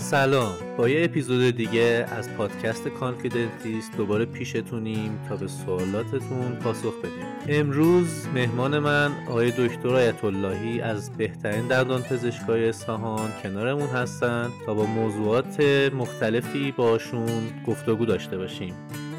سلام. با یه اپیزود دیگه از پادکست Confidentist دوباره پیشتونیم تا به سوالاتتون پاسخ بدیم. امروز مهمان من آقای دکتر آیت اللهی از بهترین دندان پزشکای اصفهان کنارمون هستن تا با موضوعات مختلفی باشون گفتگو داشته باشیم.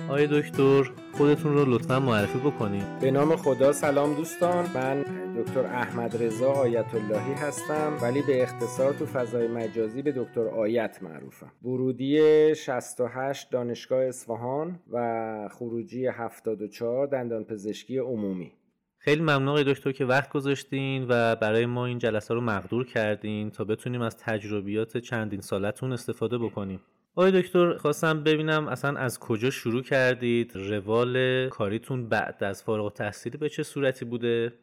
آقای دکتر خودتون رو لطفا معرفی بکنید به نام خدا سلام دوستان. من دکتر احمد رضا آیت اللهی هستم ولی به اختصار تو فضای مجازی به دکتر آیت معروفم. ورودی 68 دانشگاه اصفهان و خروجی 74 دندان پزشکی عمومی. خیلی ممنون دکتر که وقت گذاشتین و برای ما این جلسه رو مقدور کردین تا بتونیم از تجربیات چندین سالتون استفاده بکنیم. آقای دکتر خواستم ببینم اصلا از کجا شروع کردید؟ روال کاریتون بعد از فارغ تحصیلی به چه صورتی بوده؟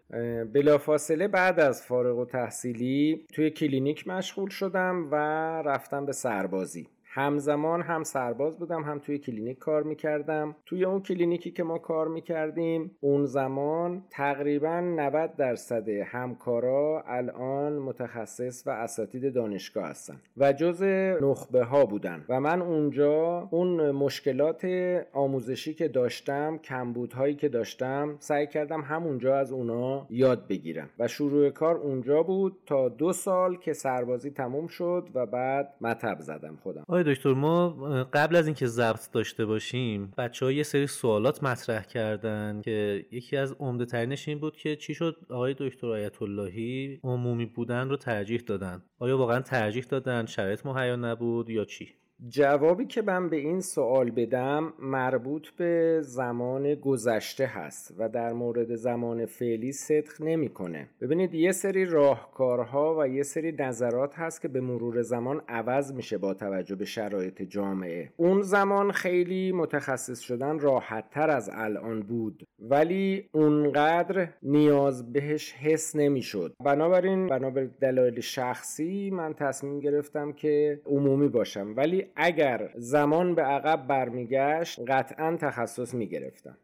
بلافاصله بعد از فارغ و تحصیلی توی کلینیک مشغول شدم و رفتم به سربازی. همزمان هم سرباز بودم هم توی کلینیک کار می‌کردم. توی اون کلینیکی که ما کار می‌کردیم اون زمان تقریبا 90 درصد همکارا الان متخصص و اساتید دانشگاه هستن و جز نخبه ها بودن. و من اونجا اون مشکلات آموزشی که داشتم کمبودهایی که داشتم سعی کردم همونجا از اونا یاد بگیرم. و شروع کار اونجا بود تا دو سال که سربازی تموم شد و بعد مطب زدم خودم. دکتر ما قبل از اینکه ضبط داشته باشیم بچه ها یه سری سوالات مطرح کردن که یکی از عمده ترینش این بود که چی شد آقای دکتر آیت اللهی عمومی بودن رو ترجیح دادن. آیا واقعا ترجیح دادن شرایط مهیا نبود یا چی؟ جوابی که من به این سوال بدم مربوط به زمان گذشته هست و در مورد زمان فعلی صدق نمی‌کنه. ببینید یه سری راهکارها و یه سری نظرات هست که به مرور زمان عوض میشه با توجه به شرایط جامعه. اون زمان خیلی متخصص شدن راحت تر از الان بود ولی اونقدر نیاز بهش حس نمی‌شد. بنابراین بنابر دلایل شخصی من تصمیم گرفتم که عمومی باشم ولی اگر زمان به عقب برمیگشت قطعا تخصص می‌گرفتم.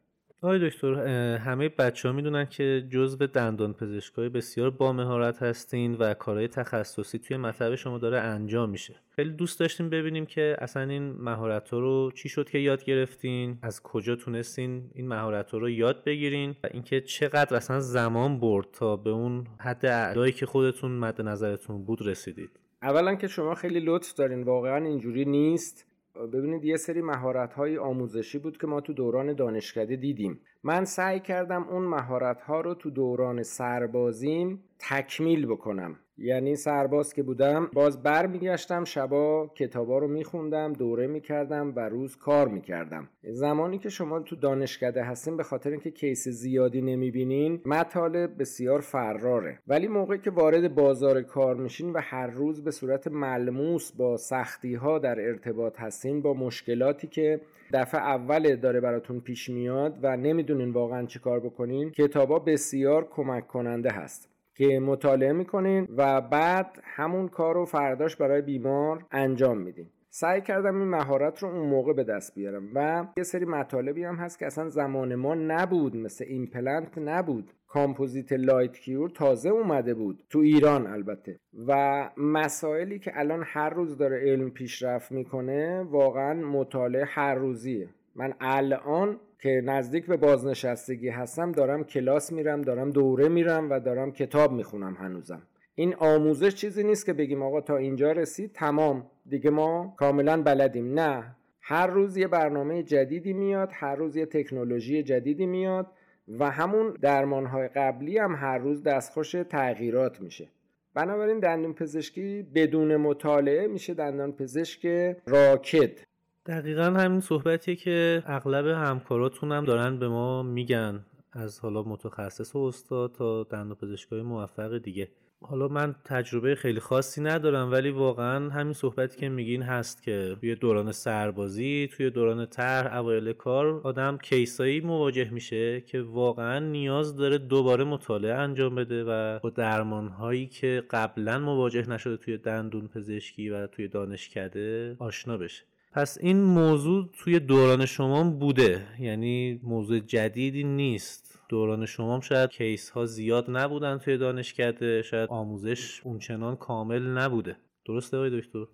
آقای دکتر همه بچه ها می‌دونن که جزو دندان پزشکای بسیار با مهارت هستین و کارهای تخصصی توی مطب شما داره انجام میشه. خیلی دوست داشتیم ببینیم که اصلا این مهارت ها رو چی شد که یاد گرفتین از کجا تونستین این مهارت ها رو یاد بگیرین و اینکه چقدر اصلا زمان برد تا به اون حد اعلایی که خودتون مد نظرتون بود رسیدید. اولا که شما خیلی لطف دارین واقعا اینجوری نیست. ببینید یه سری مهارت های آموزشی بود که ما تو دوران دانشکده دیدیم. من سعی کردم اون مهارت ها رو تو دوران سربازیم تکمیل بکنم. یعنی سرباز که بودم باز بر میگشتم شبا کتابا رو میخوندم دوره می‌کردم و روز کار می‌کردم. زمانی که شما تو دانشکده هستین به خاطر اینکه کیس زیادی نمی‌بینین مطالب بسیار فراره ولی موقعی که وارد بازار کار میشین و هر روز به صورت ملموس با سختی ها در ارتباط هستین با مشکلاتی که دفعه اول داره براتون پیش میاد و نمی‌دونین واقعا چی کار بکنین کتابا بسیار کمک کننده هست. که مطالعه می‌کنین و بعد همون کار رو فرداش برای بیمار انجام میدین. سعی کردم این مهارت رو اون موقع به دست بیارم و یه سری مطالبی هم هست که اصلا زمان ما نبود مثل ایمپلنت نبود. کامپوزیت light cure تازه اومده بود تو ایران البته. و مسائلی که الان هر روز داره علم پیشرفت می‌کنه واقعا مطالعه هر روزیه. من الان که نزدیک به بازنشستگی هستم دارم کلاس میرم دارم دوره میرم و دارم کتاب می‌خونم هنوزم. این آموزش چیزی نیست که بگیم آقا تا اینجا رسید تمام. دیگه ما کاملا بلدیم. نه هر روز یه برنامه جدیدی میاد هر روز یه تکنولوژی جدیدی میاد و همون درمانهای قبلی هم هر روز دستخوش تغییرات میشه. بنابراین دندون پزشکی بدون مطالعه میشه دندان پزشک راکت دقیقا همین صحبتیه که اغلب همکاراتون هم دارن به ما میگن از حالا متخصص و استاد تا دندان پزشکای موفق دیگه. حالا من تجربه خیلی خاصی ندارم ولی واقعا همین صحبتی که میگین هست که توی دوران سربازی توی دوران طرح اوایل کار آدم کیسایی مواجه میشه که واقعا نیاز داره دوباره مطالعه انجام بده و با درمان هایی که قبلا مواجه نشده توی دندون پزشکی و توی دانشکده آشنا بشه. پس این موضوع توی دوران شما بوده یعنی موضوع جدیدی نیست. دوران شما شاید کیس ها زیاد نبودن توی دانشکده شاید آموزش اونچنان کامل نبوده. درسته آقای دکتر؟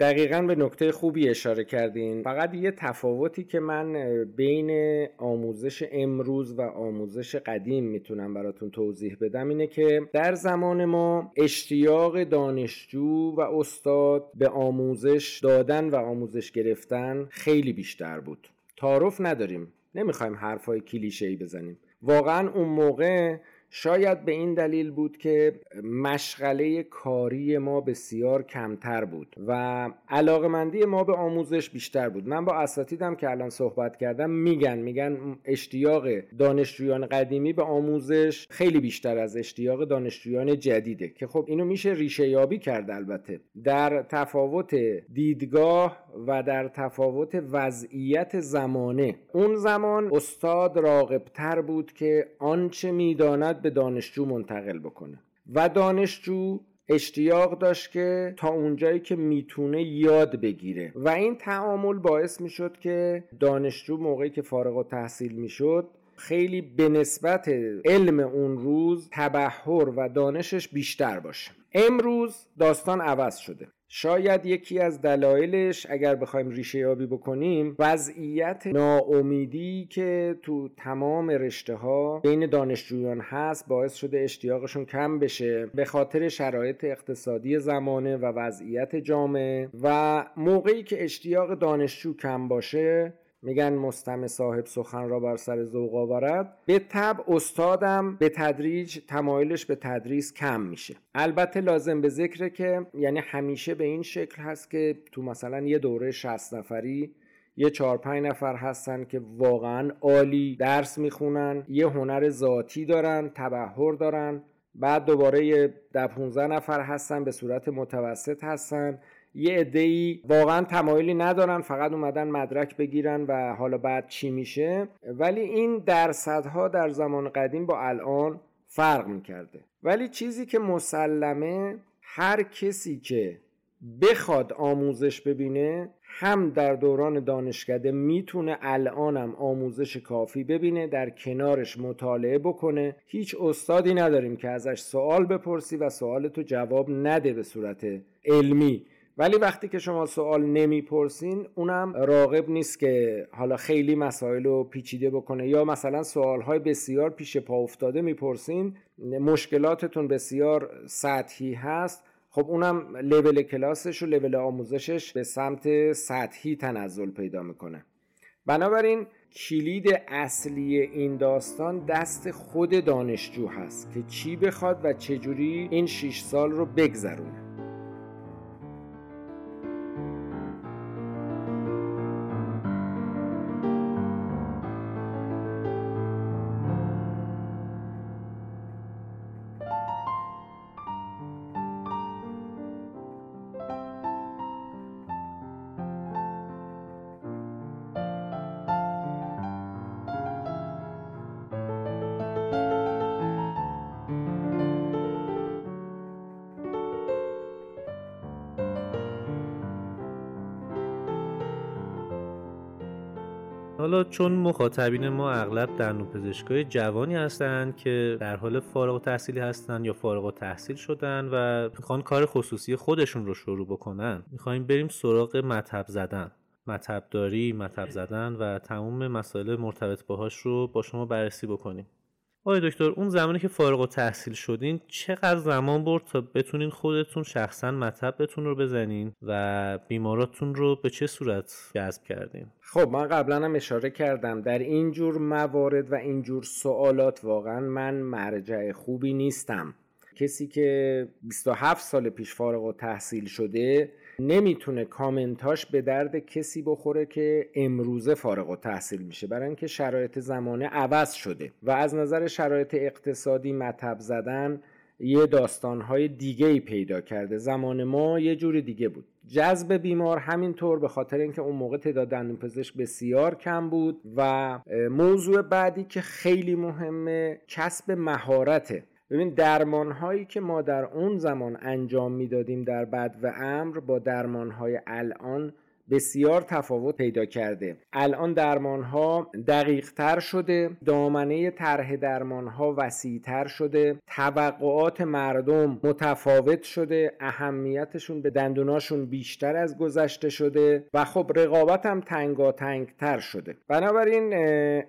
دقیقا به نکته خوبی اشاره کردین. فقط یه تفاوتی که من بین آموزش امروز و آموزش قدیم می‌تونم براتون توضیح بدم اینه که در زمان ما اشتیاق دانشجو و استاد به آموزش دادن و آموزش گرفتن خیلی بیشتر بود. تعارف نداریم. نمی‌خوایم حرفای کلیشه ای بزنیم. واقعا اون موقع شاید به این دلیل بود که مشغله کاری ما بسیار کمتر بود و علاقمندی ما به آموزش بیشتر بود. من با اساتیدم که الان صحبت کردم میگن میگن اشتیاق دانشجویان قدیمی به آموزش خیلی بیشتر از اشتیاق دانشجویان جدیده که خب اینو میشه ریشه یابی کرد البته. در تفاوت دیدگاه و در تفاوت وضعیت زمانه. اون زمان استاد راقبتر بود که آنچه می‌داند به دانشجو منتقل بکنه. و دانشجو اشتیاق داشت که تا اونجایی که می‌تونه یاد بگیره. و این تعامل باعث می‌شد که دانشجو موقعی که فارغ و تحصیل می‌شد خیلی به نسبت علم اون روز تبهر و دانشش بیشتر باشه. امروز داستان عوض شده. شاید یکی از دلایلش اگر بخوایم ریشه یابی بکنیم وضعیت ناامیدی که تو تمام رشته ها بین دانشجویان هست باعث شده اشتیاقشون کم بشه به خاطر شرایط اقتصادی زمانه و وضعیت جامعه و موقعی که اشتیاق دانشجو کم باشه میگن مستم صاحب سخن را بر سر ذوق آورد. به تب استادم به تدریج تمایلش به تدریس کم میشه. البته لازم به ذکره که یعنی همیشه به این شکل هست که تو مثلا یه دوره 60 نفری یه چهار پنج نفر هستن که واقعا عالی درس می‌خونن یه هنر ذاتی دارن تبهر دارن. بعد دوباره یه ده 15 نفر هستن به صورت متوسط هستن. یه ای واقعا تمایلی ندارن فقط اومدن مدرک بگیرن و حالا بعد چی میشه. ولی این درصدها در زمان قدیم با الان فرق می‌کرده. ولی چیزی که مسلمه هر کسی که بخواد آموزش ببینه هم در دوران دانشکده می‌تونه الانم آموزش کافی ببینه در کنارش مطالعه بکنه. هیچ استادی نداریم که ازش سوال بپرسی و سوال تو جواب نده به صورت علمی. ولی وقتی که شما سوال نمی‌پرسین اونم راقب نیست که حالا خیلی مسائل رو پیچیده بکنه یا مثلا سوالهای بسیار پیش پا افتاده می‌پرسین مشکلاتتون بسیار سطحی هست. خب اونم لول کلاسش و لول آموزشش به سمت سطحی تنزل پیدا می‌کنه. بنابراین کلید اصلی این داستان دست خود دانشجو هست که چی بخواد و چجوری این 6 سال رو بگذرونه. حالا چون مخاطبین ما اغلب در پزشکای جوانی هستند که در حال فارغ تحصیلی هستند یا فارغ و تحصیل شدن و می‌خوان کار خصوصی خودشون رو شروع بکنن می‌خوایم بریم سراغ مطب زدن. مطب داری، مطب زدن و تمام مسائل مرتبط باهاش رو با شما بررسی بکنیم. آقای دکتر اون زمانی که فارغ و تحصیل شدین چقدر زمان برد تا بتونین خودتون شخصا مطبتون رو بزنین و بیماراتون رو به چه صورت جذب کردین؟ خب من قبلا هم اشاره کردم. در این جور موارد و این جور سوالات واقعا من مرجع خوبی نیستم. کسی که 27 سال پیش فارغ و تحصیل شده نمی‌تونه کامنتاش به درد کسی بخوره که امروزه فارغ و تحصیل میشه. برای اینکه شرایط زمانه عوض شده و از نظر شرایط اقتصادی مطب زدن یه داستانهای دیگه ای پیدا کرده. زمان ما یه جور دیگه بود. جذب بیمار همینطور به خاطر اینکه اون موقع تعداد دندون پزشک بسیار کم بود و موضوع بعدی که خیلی مهمه کسب مهارته ببین درمان هایی که ما در اون زمان انجام می‌دادیم در بد و امر با درمان های الان بسیار تفاوت پیدا کرده. الان درمان ها دقیق تر شده دامنه طرح درمان ها وسیع تر شده توقعات مردم متفاوت شده اهمیتشون به دندوناشون بیشتر از گذشته شده و خب رقابت هم تنگاتنگ تر شده. بنابراین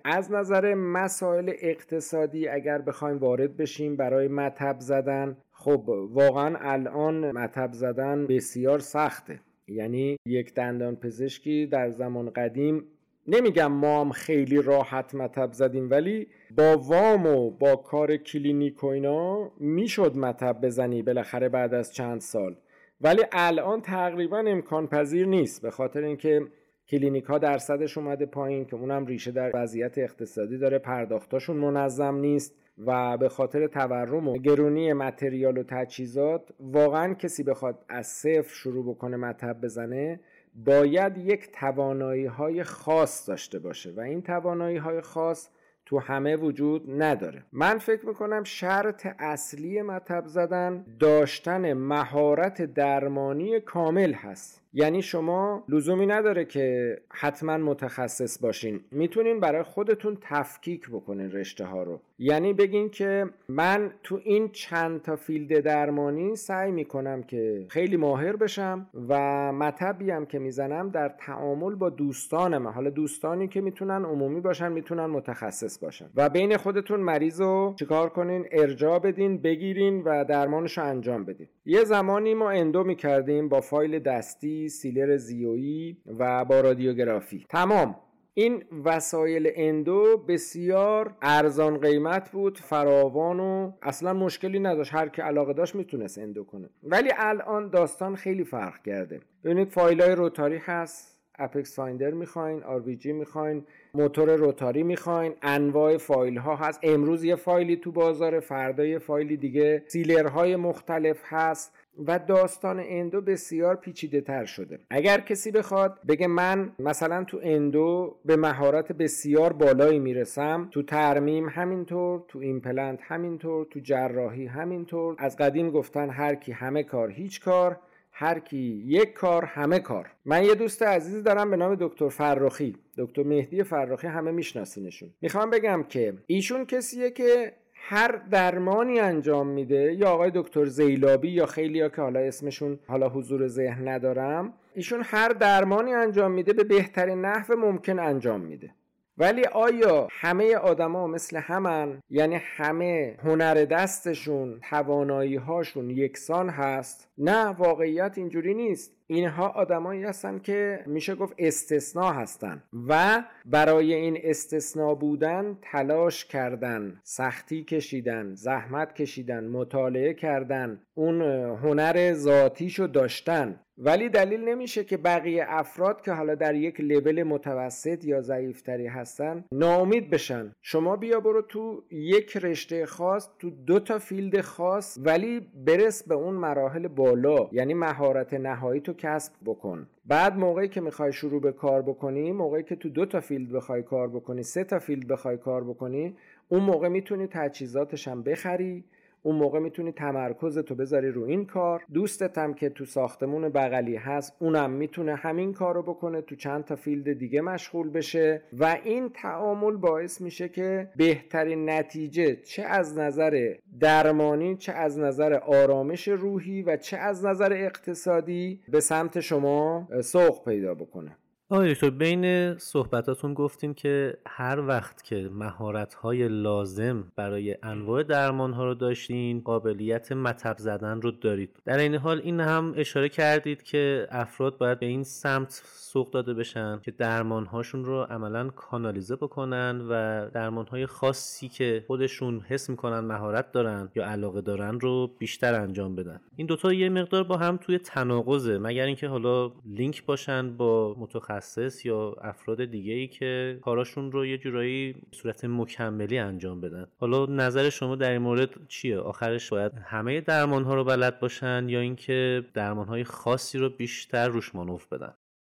از نظر مسائل اقتصادی اگر بخوایم وارد بشیم برای مطب زدن خب واقعا الان مطب زدن بسیار سخته. یعنی یک دندان پزشکی در زمان قدیم. نمیگم ما هم خیلی راحت مطب زدیم ولی با وام و با کار کلینیک و اینا می‌شد مطب بزنی بالاخره بعد از چند سال. ولی الان تقریبا امکان پذیر نیست به خاطر اینکه کلینیک ها درصدش اومده پایین که اونم ریشه در وضعیت اقتصادی داره پرداختاشون منظم نیست. و به خاطر تورم و گرونی material و تجهیزات واقعا کسی بخواد از صفر شروع بکنه مطب بزنه باید یک توانایی های خاص داشته باشه و این توانایی های خاص تو همه وجود نداره. من فکر می‌کنم شرط اصلی مطب زدن داشتن مهارت درمانی کامل هست. یعنی شما لزومی نداره که حتما متخصص باشین. می‌تونین برای خودتون تفکیک بکنین رشته ها رو. یعنی بگین که من تو این چند تا field درمانی سعی می‌کنم که خیلی ماهر بشم و مطبی هم که می‌زنم در تعامل با دوستانم حالا دوستانی که می‌تونن عمومی باشن می‌تونن متخصص باشن. و بین خودتون مریض رو چیکار کنین؟ ارجاع بدین بگیرین و درمانش رو انجام بدین. یه زمانی ما endo می‌کردیم با فایل دستی sealer ZOE و با رادیوگرافی. تمام. این وسایل endo بسیار ارزان قیمت بود فراوان و اصلا مشکلی نداشت. هر که علاقه داشت می‌تونست endo کنه. ولی الان داستان خیلی فرق کرده. ببینید فایل های rotary هست. apex finder می‌خواین جی می‌خواین موتور rotary می‌خواین انواع فایل ها هست. امروز یه فایلی تو بازار فردا یه فایلی دیگه. sealer های مختلف هست. و داستان endo بسیار پیچیده تر شده. اگر کسی بخواد بگه من مثلا تو endo به مهارت بسیار بالایی می‌رسم تو ترمیم همینطور تو ایمپلنت همینطور تو جراحی همینطور از قدیم گفتن هر کی همه کاره هیچ کاره هر کی یک کار همه کار. من یه دوست عزیزی دارم به نام دکتر فرخی. دکتر مهدی فرخی همه میشناسینشون. می‌خوام بگم که ایشون کسیه که هر درمانی انجام میده یا آقای دکتر زیلابی یا خیلی ها که حالا اسمشون حالا حضور ذهن ندارم ایشون هر درمانی انجام میده به بهترین نحو ممکن انجام میده. ولی آیا همه آدما مثل همن؟ یعنی همه هنر دستشون توانایی هاشون یکسان هست؟ نه واقعیت اینجوری نیست. اینها آدمایی هستن که میشه گفت استثنا هستن و برای این استثنا بودن تلاش کردن سختی کشیدن زحمت کشیدن مطالعه کردن اون هنر ذاتیشو داشتن. ولی دلیل نمیشه که بقیه افراد که حالا در یک لول متوسط یا ضعیفتری هستن ناامید بشن. شما بیا برو تو یک رشته خاص تو دو تا field خاص ولی برس به اون مراحل بالا. یعنی مهارت نهایی تو کسب بکن. بعد موقعی که می‌خوای شروع به کار بکنی موقعی که تو دو تا field بخوای کار بکنی سه تا field بخوای کار بکنی اون موقع می‌تونی تجهیزاتش هم بخری. اون موقع می‌تونی تمرکز تو بذاری رو این کار. دوستت هم که تو ساختمون بغلی هست اونم می‌تونه همین کار رو بکنه تو چند تا فیلد دیگه مشغول بشه. و این تعامل باعث میشه که بهترین نتیجه چه از نظر درمانی چه از نظر آرامش روحی و چه از نظر اقتصادی به سمت شما سوق پیدا بکنه. آقای دکتر بین صحبتاتون گفتین که هر وقت که مهارت های لازم برای انواع درمان ها رو داشتین قابلیت مطب زدن رو دارید. در این حال این هم اشاره کردید که افراد باید به این سمت سوق داده بشن که درمان هاشون رو عملا کانالیزه بکنن و درمان های خاصی که خودشون حس می‌کنن مهارت دارن یا علاقه دارن رو بیشتر انجام بدن. این دوتا یه مقدار با هم توی تناقضه مگر اینکه حالا لینک باشن با متخصص یا افراد دیگه ای که کاراشون رو یه جورایی صورت مکملی انجام بدن؟ حالا نظر شما در این مورد چیه؟ آخرش باید همه درمان ها رو بلد باشن یا اینکه درمان های خاصی رو بیشتر روش مانور بدن؟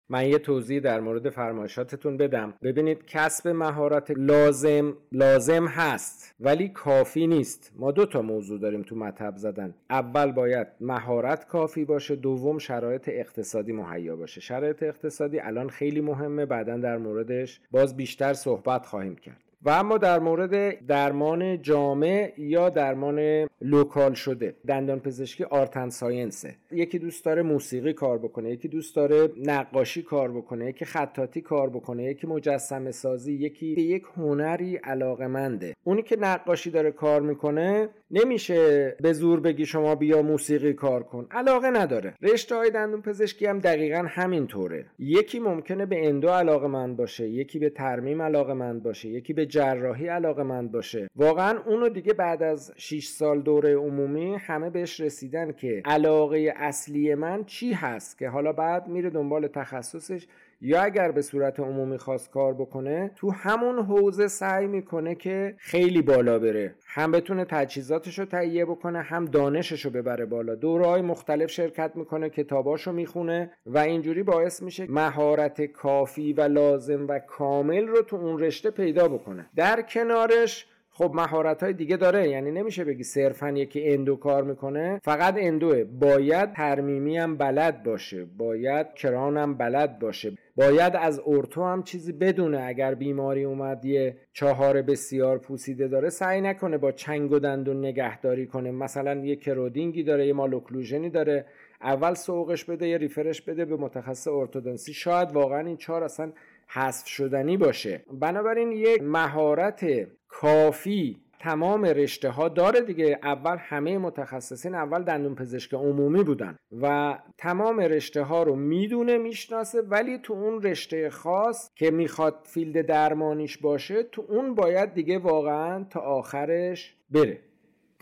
من یه توضیح در مورد فرمایشاتتون بدم. ببینید کسب مهارت لازم لازم هست ولی کافی نیست. ما دو تا موضوع داریم تو مطب زدن. اول باید مهارت کافی باشه دوم شرایط اقتصادی مهیا باشه. شرایط اقتصادی الان خیلی مهمه بعدا در موردش باز بیشتر صحبت خواهیم کرد. و اما در مورد درمان جامع یا درمان local شده. دندان پزشکی art and science ه. یکی دوست داره موسیقی کار بکنه یکی دوست داره نقاشی کار بکنه یکی خطاطی کار بکنه یکی مجسمه سازی یکی به یک هنری علاقمنده اونی که نقاشی داره کار می‌کنه نمیشه به زور بگی شما بیا موسیقی کار کن. علاقه نداره. رشته های دندون پزشکی هم دقیقا همینطوره. یکی ممکنه به اندو علاقه من باشه یکی به ترمیم علاقه من باشه یکی به جراحی علاقه من باشه. واقعا اونو دیگه بعد از 6 سال دوره عمومی همه بهش رسیدن که علاقه اصلی من چی هست؟ که حالا بعد میره دنبال تخصصش یا اگر به صورت عمومی خواست کار بکنه تو همون حوزه سعی می‌کنه که خیلی بالا بره. هم بتونه تجهیزاتش رو تهیه بکنه هم دانشش رو ببره بالا. دوره های مختلف شرکت می‌کنه کتاباش رو می‌خونه و اینجوری باعث میشه مهارت کافی و لازم و کامل رو تو اون رشته پیدا بکنه. در کنارش خب مهارت های دیگه داره یعنی نمیشه بگی صرفا یکی اندو کار می‌کنه. فقط اندوه. باید ترمیمی هم بلد باشه. باید کران هم بلد باشه. باید از ارتو هم چیزی بدونه. اگر بیماری اومد یه چهار بسیار پوسیده داره سعی نکنه با چنگ و دندون نگهداری کنه. مثلا یه کرودینگی داره یه مالوکلوژنی داره. اول سوقش بده یه refer ش بده به متخصص ارتودنسی. شاید واقعا این چهار اصلا حذف شدنی باشه. بنابراین یک مهارت کافی تمام رشته ها داره دیگه. اول همه متخصصین اول دندون پزشک عمومی بودن و تمام رشته ها رو می‌دونه می‌شناسه ولی تو اون رشته خاص که می‌خواد field درمانیش باشه تو اون باید دیگه واقعا تا آخرش بره.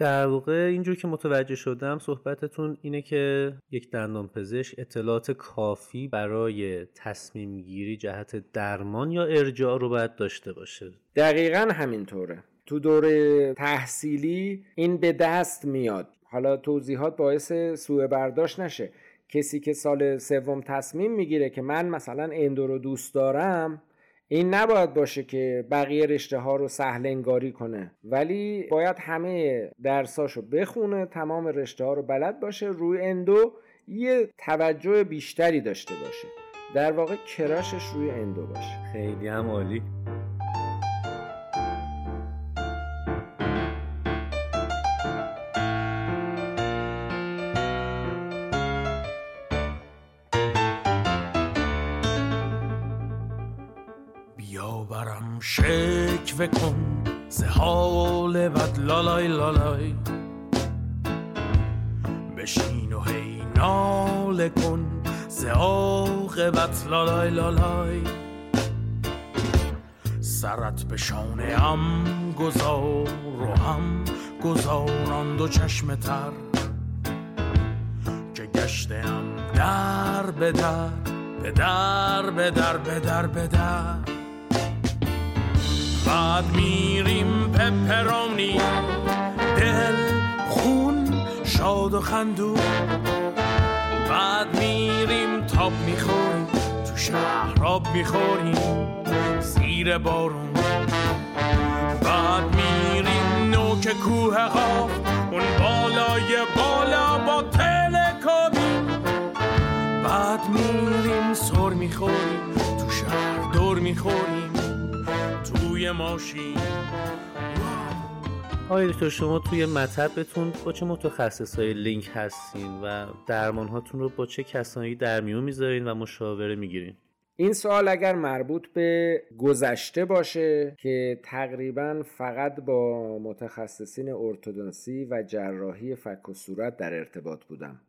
در واقع اینجور که متوجه شدم صحبتتون اینه که یک دندان پزشک اطلاعات کافی برای تصمیم گیری جهت درمان یا ارجاع رو باید داشته باشه. دقیقا همینطوره. تو دوره تحصیلی این به دست میاد. حالا توضیحات باعث سوء برداشت نشه. کسی که سال سوم تصمیم می‌گیره که من مثلا اندو رو دوست دارم این نباید باشه که بقیه رشته ها رو سهل انگاری کنه. ولی باید همه درساشو بخونه تمام رشته ها رو بلد باشه روی اندو یه توجه بیشتری داشته باشه. در واقع کراشش روی اندو باشه. خیلی هم عالی. شکوه کن ز حال بد لالای لالای. بشین و هی ناله کن ز عاقبت لالای لالای. سرت به شانه هم گذار و هم گذاران دو چشم تر. که گشتم در به در به در به در به در به در. بعد میریم پپرونی. دل خون شاد و خندو بعد میریم تاب می‌خوریم تو شهر آب می‌خوریم زیر بارون. بعد میریم نوک کوه قاف اون بالای بالا با تلکابی بعد میریم سر می‌خوریم تو شهر دور می‌خوریم. ماشین. آقای دکتر شما توی مطبتون با چه متخصص های لینک هستین و درمان هاتون رو با چه کسانی در میون می‌ذارین و مشاوره می‌گیرین؟ این سوال اگر مربوط به گذشته باشه که تقریبا فقط با متخصصین ارتودنسی و جراحی فک و صورت در ارتباط بودم.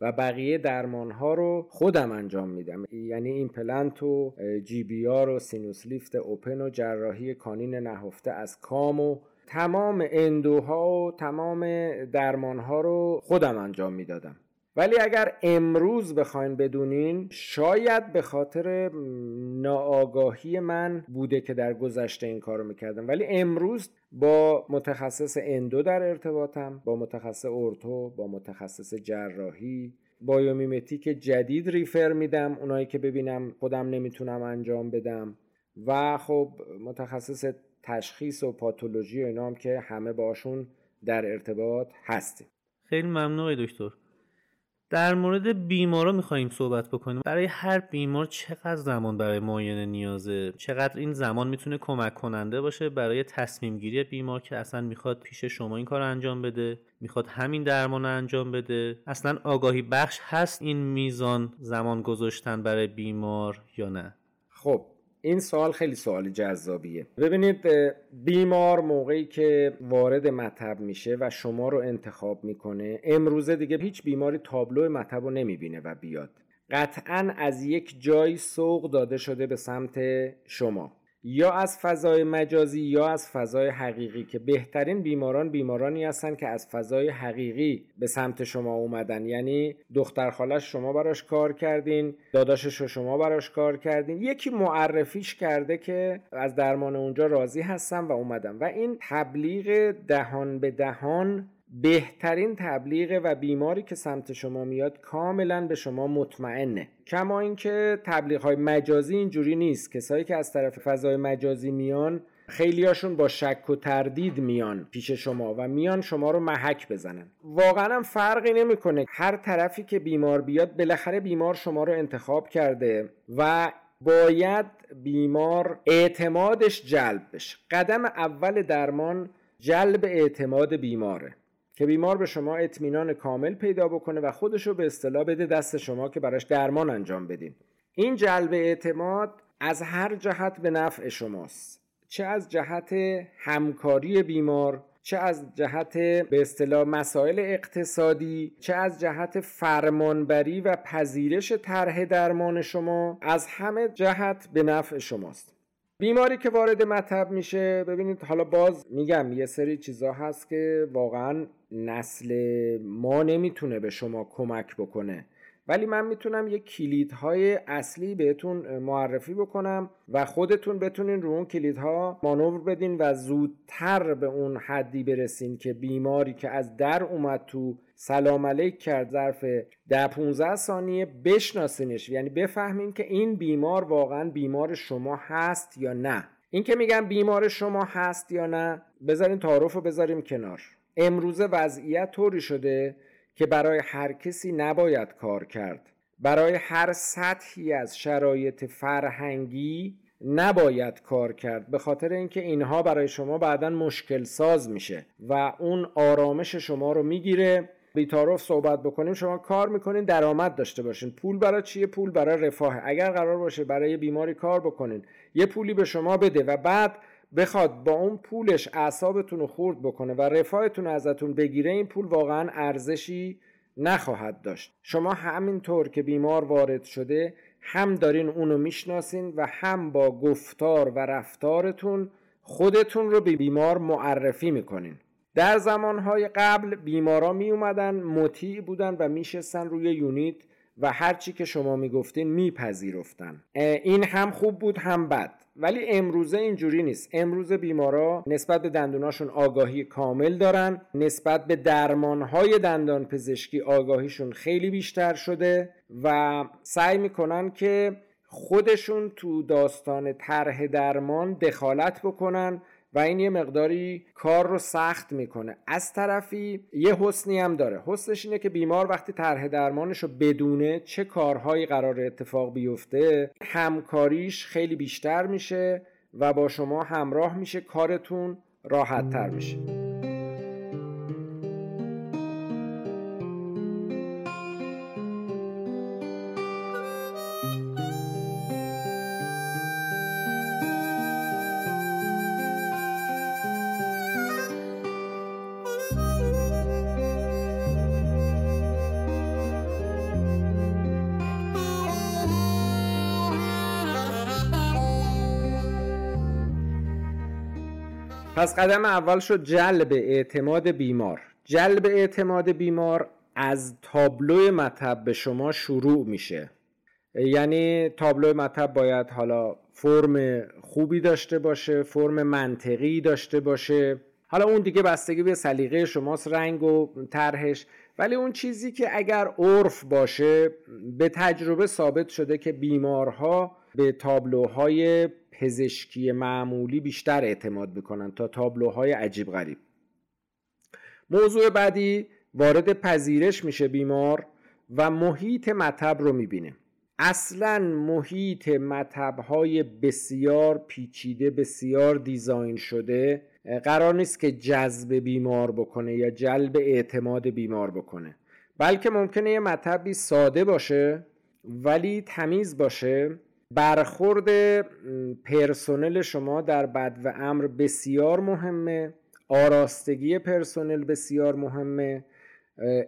و بقیه درمان ها رو خودم انجام میدم. یعنی ایمپلنت و GBR و sinus lift open و جراحی canine نهفته از کام و تمام endo ها و تمام درمان ها رو خودم انجام می‌دادم. ولی اگر امروز بخواین بدونین شاید به خاطر ناآگاهی من بوده که در گذشته این کارو می‌کردم. ولی امروز با متخصص endo در ارتباطم با متخصص ortho با متخصص جراحی. بایومیمتیک جدید ریفر میدم اونایی که ببینم خودم نمی‌تونم انجام بدم. و خب متخصص تشخیص و پاتولوژی و اینا هم که همه باشون در ارتباط هستیم. خیلی ممنون دکتر. در مورد بیمارا می‌خوایم صحبت بکنیم. برای هر بیمار چقدر زمان برای معاینه نیازه؟ چقدر این زمان می‌تونه کمک کننده باشه برای تصمیم گیری بیمار که اصلا می‌خواد پیش شما این کار انجام بده می‌خواد همین درمان انجام بده؟ اصلا آگاهی بخش هست این میزان زمان گذاشتن برای بیمار یا نه؟ خب این سوال خیلی سوال جذابیه. ببینید بیمار موقعی که وارد مطب میشه و شما رو انتخاب می‌کنه امروزه دیگه هیچ بیماری تابلو مطب رو نمی‌بینه و بیاد. قطعا از یک جای سوق داده شده به سمت شما. یا از فضای مجازی یا از فضای حقیقی که بهترین بیماران بیمارانی هستن که از فضای حقیقی به سمت شما اومدن. یعنی دختر خالش شما براش کار کردین داداشش شما براش کار کردین. یکی معرفیش کرده که از درمان اونجا راضی هستم و اومدم و این تبلیغ دهان به دهان بهترین تبلیغ و بیماری که سمت شما میاد کاملا به شما مطمئنه. کما اینکه تبلیغ های مجازی اینجوری نیست. کسایی که از طرف فضای مجازی میان خیلیاشون با شک و تردید میان پیش شما و میان شما رو محک بزنن. واقعا هم فرقی نمی‌کنه. هر طرفی که بیمار بیاد بالاخره بیمار شما رو انتخاب کرده و باید بیمار اعتمادش جلب بشه. قدم اول درمان جلب اعتماد بیماره. که بیمار به شما اطمینان کامل پیدا بکنه و خودش رو به اصطلاح بده دست شما که براش درمان انجام بدین. این جلب اعتماد از هر جهت به نفع شماست. چه از جهت همکاری بیمار چه از جهت به اصطلاح مسائل اقتصادی چه از جهت فرمانبری و پذیرش طرح درمان شما از همه جهت به نفع شماست. بیماری که وارد مطب میشه ببینید حالا باز میگم یه سری چیزا هست که واقعا نسل ما نمی‌تونه به شما کمک بکنه. ولی من می‌تونم یه کلیدهای اصلی بهتون معرفی بکنم و خودتون بتونین رو اون کلیدها مانور بدین و زودتر به اون حدی برسین که بیماری که از در اومد تو سلام علیک کرد ظرف ده 15 ثانیه بشناسینش. یعنی بفهمین که این بیمار واقعا بیمار شما هست یا نه. این که میگم بیمار شما هست یا نه بذارین تعارف رو بذاریم کنار. امروزه وضعیت طوری شده که برای هر کسی نباید کار کرد. برای هر سطحی از شرایط فرهنگی نباید کار کرد به خاطر اینکه اینها برای شما بعدا مشکل ساز میشه و اون آرامش شما رو می‌گیره. بیتاروف صحبت بکنیم شما کار می‌کنین درآمد داشته باشین. پول برای چیه؟ پول برای رفاه. اگر قرار باشه برای بیماری کار بکنین. یه پولی به شما بده و بعد بخواد با اون پولش اعصابتون رو خورد بکنه و رفاهتون ازتون بگیره این پول واقعا ارزشی نخواهد داشت. شما همینطور که بیمار وارد شده هم دارین اونو می‌شناسین و هم با گفتار و رفتارتون خودتون رو به بیمار معرفی می‌کنین. در زمانهای قبل بیمارا می مطیع بودن و میشستن روی یونیت و هرچی که شما می‌گفتین میپذیرفتن. این هم خوب بود هم بد. ولی امروزه اینجوری نیست. امروزه بیمارا نسبت به دندوناشون آگاهی کامل دارن. نسبت به درمانهای دندان پزشکی آگاهیشون خیلی بیشتر شده و سعی می‌کنن که خودشون تو داستان طرح درمان دخالت بکنن و این یه مقداری کار رو سخت می‌کنه. از طرفی یه حسنی هم داره. حسنش اینه که بیمار وقتی طرح درمانش رو بدونه چه کارهایی قرار اتفاق بیفته همکاریش خیلی بیشتر میشه و با شما همراه میشه کارتون راحت تر میشه. پس قدم اول شد جلب اعتماد بیمار. جلب اعتماد بیمار از تابلو مطب به شما شروع میشه. یعنی تابلو مطب باید حالا فرم خوبی داشته باشه فرم منطقی داشته باشه. حالا اون دیگه بستگی به سلیقه شماست رنگ و طرحش. ولی اون چیزی که اگر عرف باشه به تجربه ثابت شده که بیمارها به تابلوهای پزشکی معمولی بیشتر اعتماد می‌کنن تا تابلوهای عجیب غریب. موضوع بعدی وارد پذیرش میشه بیمار و محیط مطب رو می‌بینه. اصلا محیط مطب های بسیار پیچیده بسیار دیزاین شده قرار نیست که جذب بیمار بکنه یا جلب اعتماد بیمار بکنه. بلکه ممکنه یه مطبی ساده باشه ولی تمیز باشه برخورد پرسنل شما در بدو امر بسیار مهمه. آراستگی پرسنل بسیار مهمه.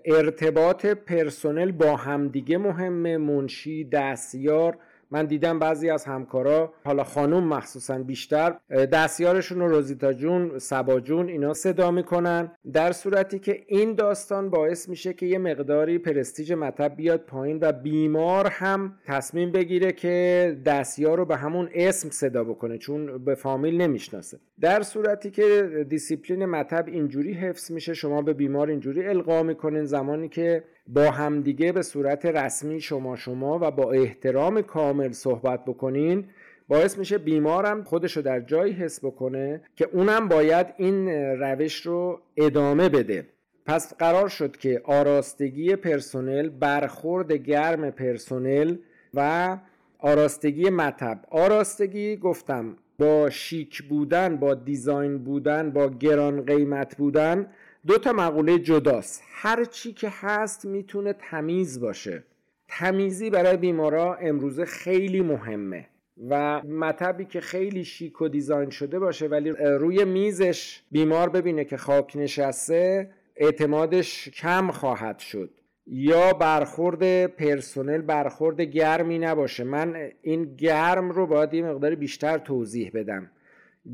ارتباط پرسنل با همدیگه مهمه. منشی دستیار من دیدم بعضی از همکارا حالا خانوم مخصوصا بیشتر دستیارشون رو روزیتا جون صبا جون اینا صدا می‌کنن. در صورتی که این داستان باعث میشه که یه مقداری پرستیج مطب بیاد پایین و بیمار هم تصمیم بگیره که دستیار رو به همون اسم صدا بکنه چون به فامیل نمی‌شناسه. در صورتی که دیسیپلین مطب اینجوری حفظ میشه شما به بیمار اینجوری القا می‌کنین زمانی که با همدیگه به صورت رسمی شما شما و با احترام کامل صحبت بکنین. باعث میشه بیمارم خودشو در جایی حس بکنه که اونم باید این روش رو ادامه بده. پس قرار شد که آراستگی پرسنل برخورد گرم پرسنل و آراستگی مطب. آراستگی گفتم با شیک بودن با دیزاین بودن با گران قیمت بودن دو تا مقوله جداست. هر چی که هست می‌تونه تمیز باشه. تمیزی برای بیمارا امروزه خیلی مهمه و مطبی که خیلی شیک و دیزاین شده باشه ولی روی میزش بیمار ببینه که خاک نشسته اعتمادش کم خواهد شد. یا برخورد پرسنل برخورد گرمی نباشه. من این گرم رو باید یه مقدار بیشتر توضیح بدم.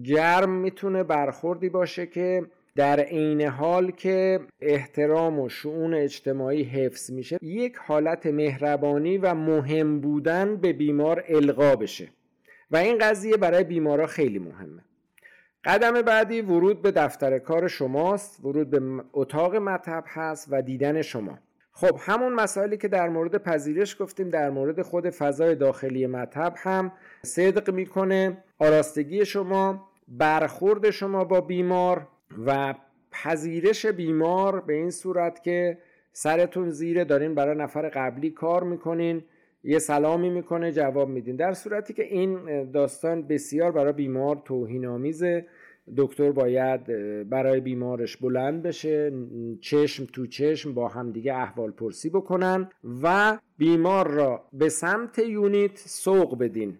گرم می‌تونه برخوردی باشه که در عین حال که احترام و شعون اجتماعی حفظ میشه یک حالت مهربانی و مهم بودن به بیمار القا بشه. و این قضیه برای بیمارا خیلی مهمه. قدم بعدی ورود به دفتر کار شماست ورود به اتاق مطب هست و دیدن شما. خب همون مسائلی که در مورد پذیرش گفتیم در مورد خود فضای داخلی مطب هم صدق می‌کنه. آراستگی شما برخورد شما با بیمار و پذیرش بیمار به این صورت که سرتون زیره دارین برای نفر قبلی کار می‌کنین یه سلامی می‌کنه جواب میدین. در صورتی که این داستان بسیار برای بیمار توهین آمیزه دکتر باید برای بیمارش بلند بشه چشم تو چشم با همدیگه احوال پرسی بکنن و بیمار را به سمت یونیت سوق بدین.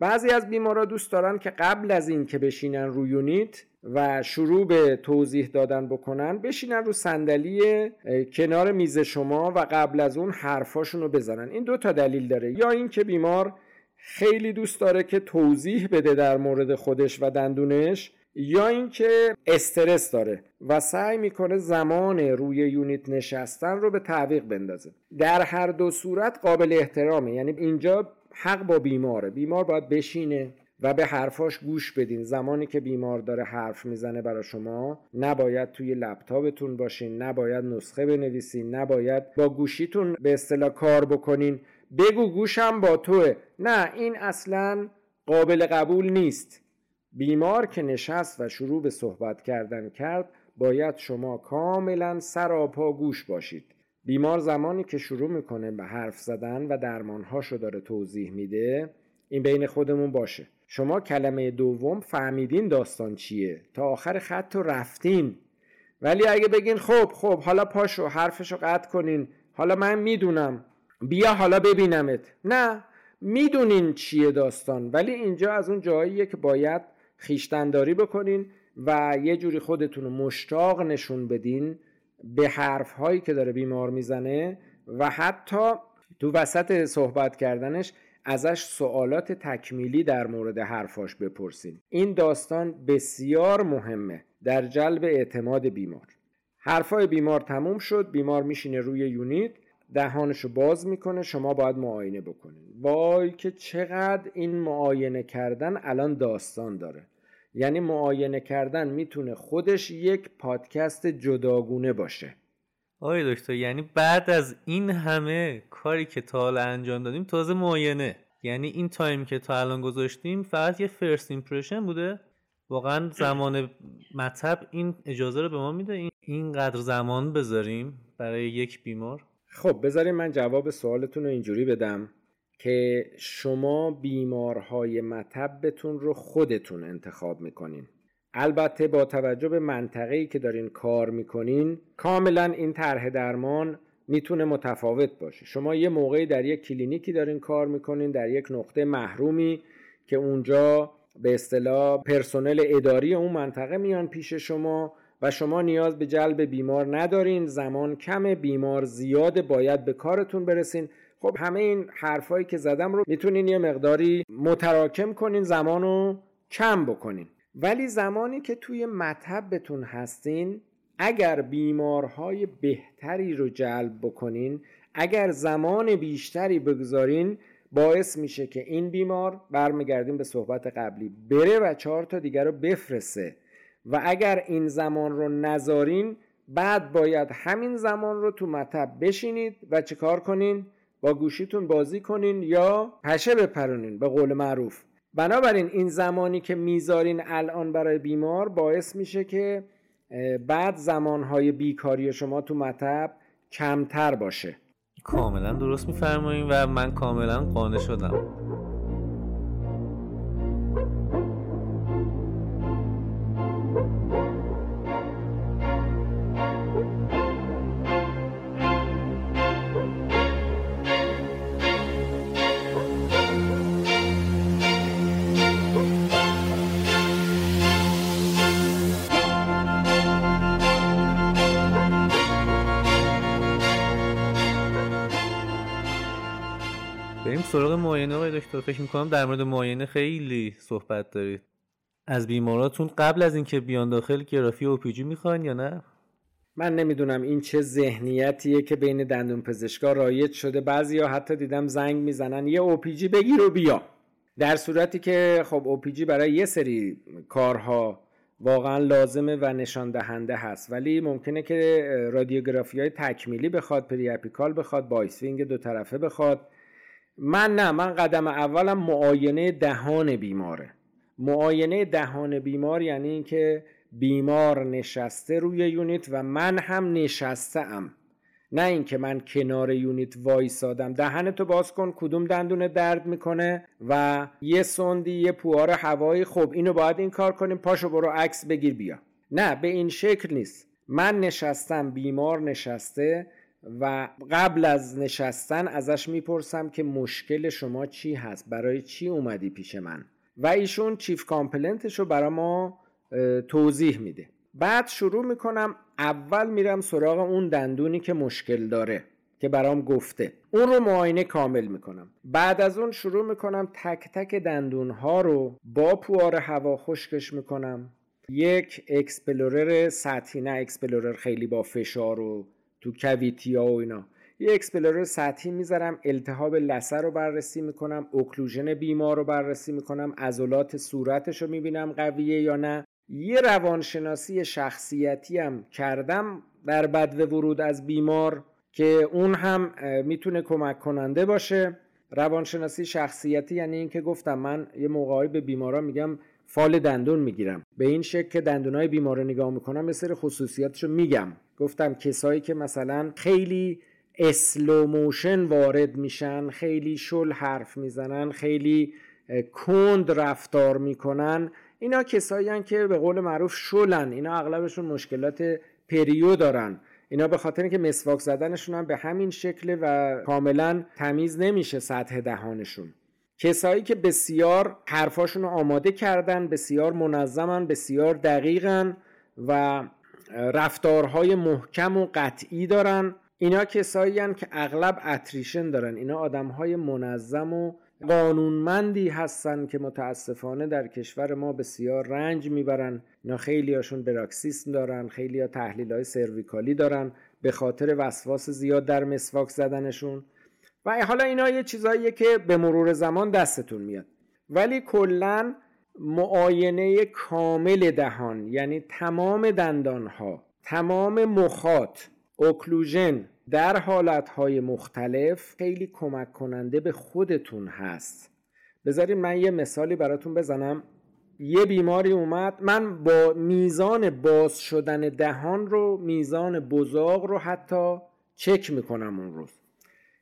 بعضی از بیمارا دوست دارن که قبل از این که بشینن روی یونیت و شروع به توضیح دادن بکنن بشینن رو صندلی کنار میز شما و قبل از اون حرفاشون رو بزنن. این دو تا دلیل داره. یا اینکه بیمار خیلی دوست داره که توضیح بده در مورد خودش و دندونش یا اینکه استرس داره و سعی می‌کنه زمان روی یونیت نشستن رو به تعویق بندازه. در هر دو صورت قابل احترامه. یعنی اینجا حق با بیماره. بیمار باید بشینه و به حرفاش گوش بدین. زمانی که بیمار داره حرف می‌زنه برای شما نباید توی لپتاپتون باشین نباید نسخه بنویسین نباید با گوشیتون به اصطلاح کار بکنین. بگو گوشم با توه. نه این اصلا قابل قبول نیست. بیمار که نشست و شروع به صحبت کردن کرد باید شما کاملا سراپا گوش باشید. بیمار زمانی که شروع می‌کنه به حرف زدن و درمانهاشو داره توضیح میده این بین خودمون باشه. شما کلمه دوم فهمیدین داستان چیه؟ تا آخر خط رو رفتین. ولی اگه بگین خب خب حالا پاشو حرفشو قطع کنین. حالا من می‌دونم. بیا حالا ببینمت. نه می‌دونین چیه داستان. ولی اینجا از اون جاییه که باید خیشتنداری بکنین و یه جوری خودتون رو مشتاق نشون بدین به حرف هایی که داره بیمار می‌زنه و حتی تو وسط صحبت کردنش ازش سوالات تکمیلی در مورد حرفاش بپرسین این داستان بسیار مهمه. در جلب اعتماد بیمار. حرفای بیمار تموم شد. بیمار میشینه روی یونیت. دهانشو باز می‌کنه. شما باید معاینه بکنین. وای که چقدر این معاینه کردن الان داستان داره. یعنی معاینه کردن می‌تونه خودش یک پادکست جداگونه باشه. آقای دکتر یعنی بعد از این همه کاری که تا حالا انجام دادیم تازه معاینه. یعنی این time که تا الان گذاشتیم فقط یه first impression بوده. واقعا زمان مطب این اجازه رو به ما میده این اینقدر زمان بذاریم برای یک بیمار. خب بذاریم من جواب سوالتون رو اینجوری بدم که شما بیمارهای مطبتون رو خودتون انتخاب می‌کنین. البته با توجه به منطقه‌ای که دارین کار می‌کنین کاملا این طرح درمان می‌تونه متفاوت باشه. شما یه موقعی در یک کلینیکی دارین کار می‌کنین در یک نقطه محرومی که اونجا به اصطلاح پرسنل اداری اون منطقه میان پیش شما و شما نیاز به جلب بیمار ندارین. زمان کم بیمار زیاد باید به کارتون برسین. خب همه این حرفایی که زدم رو می‌تونین یه مقداری متراکم کنین زمان رو کم بکنین. ولی زمانی که توی مطبتون هستین اگر بیمارهای بهتری رو جلب بکنین اگر زمان بیشتری بگذارین باعث میشه که این بیمار برمیگردیم به صحبت قبلی. بره و چهار تا دیگر رو بفرسته. و اگر این زمان رو نذارین بعد باید همین زمان رو تو مطب بشینید و چیکار کنین؟ با گوشیتون بازی کنین یا پشه بپرونین به قول معروف. بنابراین این زمانی که می‌ذارین الان برای بیمار باعث میشه که بعد زمانهای بیکاری شما تو مطب کمتر باشه. کاملا درست میفرمایین و من کاملا قانع شدم. دکتر فکر می‌کنم در مورد معاینه خیلی صحبت دارید. از بیماراتون قبل از اینکه بیان داخل گرافی OPG می‌خوان یا نه؟ من نمی‌دونم این چه ذهنیتیه که بین دندون پزشکا رایج شده. بعضیا حتی دیدم زنگ می‌زنن یه OPG بگیر و بیا. در صورتی که خب OPG برای یه سری کارها واقعا لازمه و نشان دهنده هست. ولی ممکنه که رادیوگرافی های تکمیلی بخواد periapical بخواد bitewing دو طرفه بخواد. من نه من قدم اولم معاینه دهان بیماره. معاینه دهان بیمار یعنی اینکه بیمار نشسته روی یونیت و من هم نشسته ام نه اینکه من کنار یونیت وایسادم. دهنتو باز کن کدوم دندون درد می‌کنه و یه سندی یه پوار هوایی. خب اینو باید این کار کنیم. پاشو برو عکس بگیر بیا. نه به این شکل نیست. من نشستم بیمار نشسته. و قبل از نشستن ازش می‌پرسم که مشکل شما چی هست؟ برای چی اومدی پیش من؟ و ایشون chief complaint ش رو برای ما توضیح میده. بعد شروع می‌کنم اول میرم سراغ اون دندونی که مشکل داره که برام گفته. اون رو معاینه کامل می‌کنم. بعد از اون شروع می‌کنم تک تک دندون ها رو با پوار هوا خشکش می‌کنم. یک explorer سطحی نه explorer خیلی با فشار و تو cavity ها و اینا. یه explorer سطحی می‌ذارم التهاب لثه رو بررسی می‌کنم occlusion بیمار رو بررسی می‌کنم عضلات صورتش رو می‌بینم قویه یا نه. یه روانشناسی شخصیتی هم کردم در بدو ورود از بیمار که اون هم می‌تونه کمک کننده باشه. روانشناسی شخصیتی یعنی اینکه گفتم من یه موقعی به بیمارا میگم فال دندون می‌گیرم. به این شکل که دندونای بیمار رو نگاه می‌کنم یه سری خصوصیاتش رو میگم. گفتم کسایی که مثلا خیلی slow motion وارد میشن خیلی شل حرف می‌زنن خیلی کند رفتار می‌کنن اینا کسایی که به قول معروف شلن. اینا اغلبشون مشکلات perio دارن. اینا به خاطر که مسواک زدنشون هم به همین شکله و کاملا تمیز نمیشه سطح دهانشون. کسایی که بسیار حرفاشون رو آماده کردن بسیار منظمن بسیار دقیقن و رفتارهای محکم و قطعی دارن. اینا کسایی که اغلب اتریشن دارن. اینا آدمهای منظم و قانونمندی هستن که متاسفانه در کشور ما بسیار رنج می‌برن. اینا خیلی هاشون براکسیسم دارن خیلی ها تحلیل های سرویکالی دارن به خاطر وسواس زیاد در مسواک زدنشون. و حالا اینا یه چیزاییه که به مرور زمان دستتون میاد. ولی کلا معاینه کامل دهان یعنی تمام دندان ها تمام مخات اوکلوژن در حالتهای مختلف خیلی کمک کننده به خودتون هست. بذارید من یه مثالی براتون بزنم. یه بیماری اومد من با میزان باز شدن دهان رو میزان بزاق رو حتی چک می‌کنم اون روز.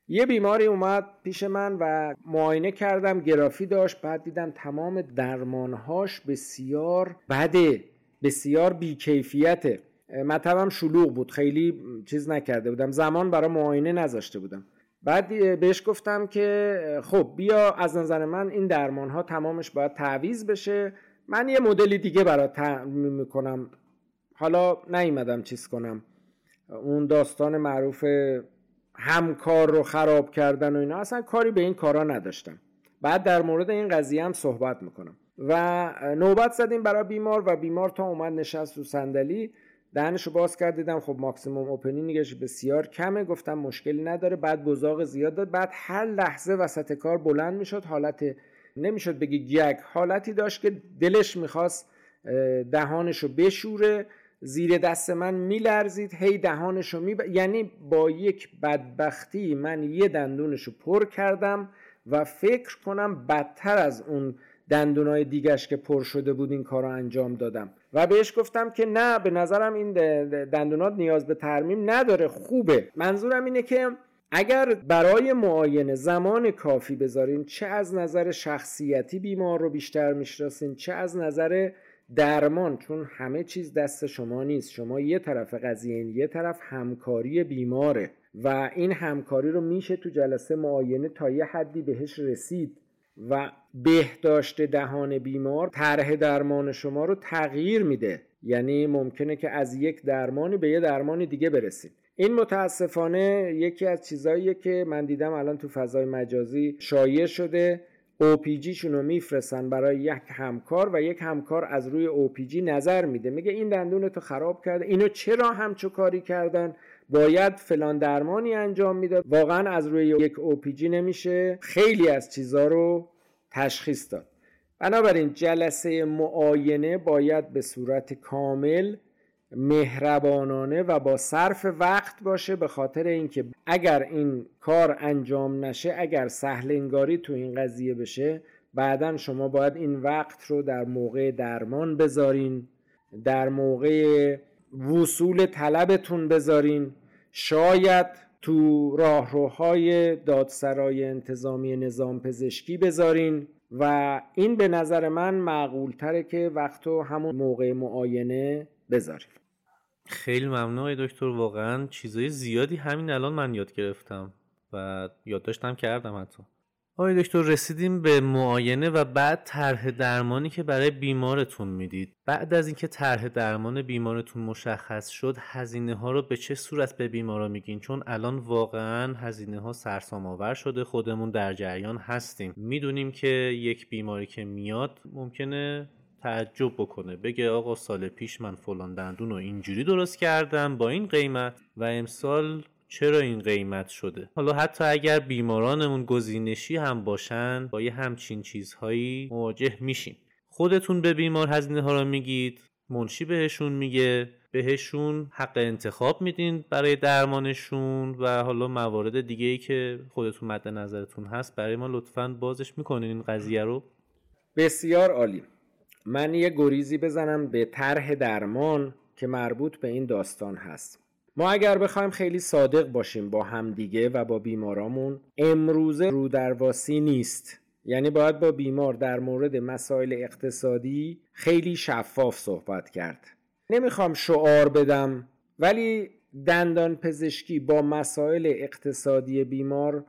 یه بیماری اومد پیش من و معاینه کردم گرافی داشت بعد دیدم تمام درمانهاش بسیار بده بسیار بیکیفیته. مطبم شلوغ بود خیلی چیز نکرده بودم زمان برای معاینه نذاشته بودم. بعد بهش گفتم که خب بیا از نظر من این درمان ها تمامش باید تعویز بشه. من یه مدلی دیگه برات تعمین می‌کنم. حالا نیومدم چیز کنم. اون داستان معروف همکار رو خراب کردن و اینا. اصلا کاری به این کارا نداشتم. بعد در مورد این قضیه هم صحبت می‌کنم. و نوبت زدیم برای بیمار و بیمار تا اومد نشست رو صندلی. دهنشو باز کرد دیدم خب ماکسیموم اوپنینگش بسیار کمه. گفتم مشکلی نداره. بعد بزاق زیاد داد. بعد هر لحظه وسط کار بلند می‌شد. حالت نمی‌شد بگی گگ حالتی داشت که دلش می‌خواست دهانشو بشوره. زیر دست من میلرزید هی دهانشو می یعنی با یک بدبختی من یه دندونشو پر کردم و فکر کنم بدتر از اون دندونای دیگش که پر شده بود این کار انجام دادم. و بهش گفتم که نه به نظرم این دندونات نیاز به ترمیم نداره خوبه. منظورم اینه که اگر برای معاینه زمان کافی بذارین چه از نظر شخصیتی بیمار رو بیشتر می‌شناسین چه از نظر درمان چون همه چیز دست شما نیست. شما یه طرف قضیه یه طرف همکاری بیماره و این همکاری رو میشه تو جلسه معاینه تا یه حدی بهش رسید و بهداشت دهان بیمار طرح درمان شما رو تغییر میده. یعنی ممکنه که از یک درمانی به یه درمان دیگه برسید. این متاسفانه یکی از چیزهاییه که من دیدم الان تو فضای مجازی شایع شده. OPG رو میفرستن برای یک همکار و یک همکار از روی OPG نظر میده. میگه این دندون تو خراب کرده اینو چرا همچو کاری کردن؟ باید فلان درمانی انجام می‌داد. واقعا از روی یک OPG نمیشه. خیلی از چیزها رو تشخیص داد. بنابراین جلسه معاینه باید به صورت کامل مهربانانه و با صرف وقت باشه به خاطر اینکه اگر این کار انجام نشه اگر سهل انگاری تو این قضیه بشه بعدا شما باید این وقت رو در موقع درمان بذارین در موقع وصول طلبتون بذارین. شاید تو راهروهای دادسرای انتظامی نظام پزشکی بذارین و این به نظر من معقول تره که وقت رو همون موقع معاینه بذاریم. خیلی ممنون دکتر. واقعا چیزای زیادی همین الان من یاد گرفتم و یادداشتم کردم حتی. آقای دکتر رسیدیم به معاینه و بعد طرح درمانی که برای بیمارتون می‌دید. بعد از اینکه طرح درمان بیمارتون مشخص شد هزینه ها رو به چه صورت به بیمارا میگین؟ چون الان واقعا هزینه ها سرسام آور شده خودمون در جریان هستیم. می‌دونیم که یک بیماری که میاد ممکنه تعجب بکنه. بگه آقا سال پیش من فلان دندون رو اینجوری درست کردم با این قیمت و امسال چرا این قیمت شده؟ حالا حتی اگر بیمارانمون گزینشی هم باشن با یه همچین چیزهایی مواجه میشیم. خودتون به بیمار هزینه ها رو میگید منشی بهشون میگه بهشون حق انتخاب میدین برای درمانشون و حالا موارد دیگه ای که خودتون مد نظرتون هست برای ما لطفا بازش می‌کنین این قضیه رو. بسیار عالی. من یه گریزی بزنم به طرح درمان که مربوط به این داستان هست. ما اگر بخوایم خیلی صادق باشیم با همدیگه و با بیمارامون امروزه رو درواسی نیست. یعنی باید با بیمار در مورد مسائل اقتصادی خیلی شفاف صحبت کرد. نمی‌خوام شعار بدم ولی دندان پزشکی با مسائل اقتصادی بیمار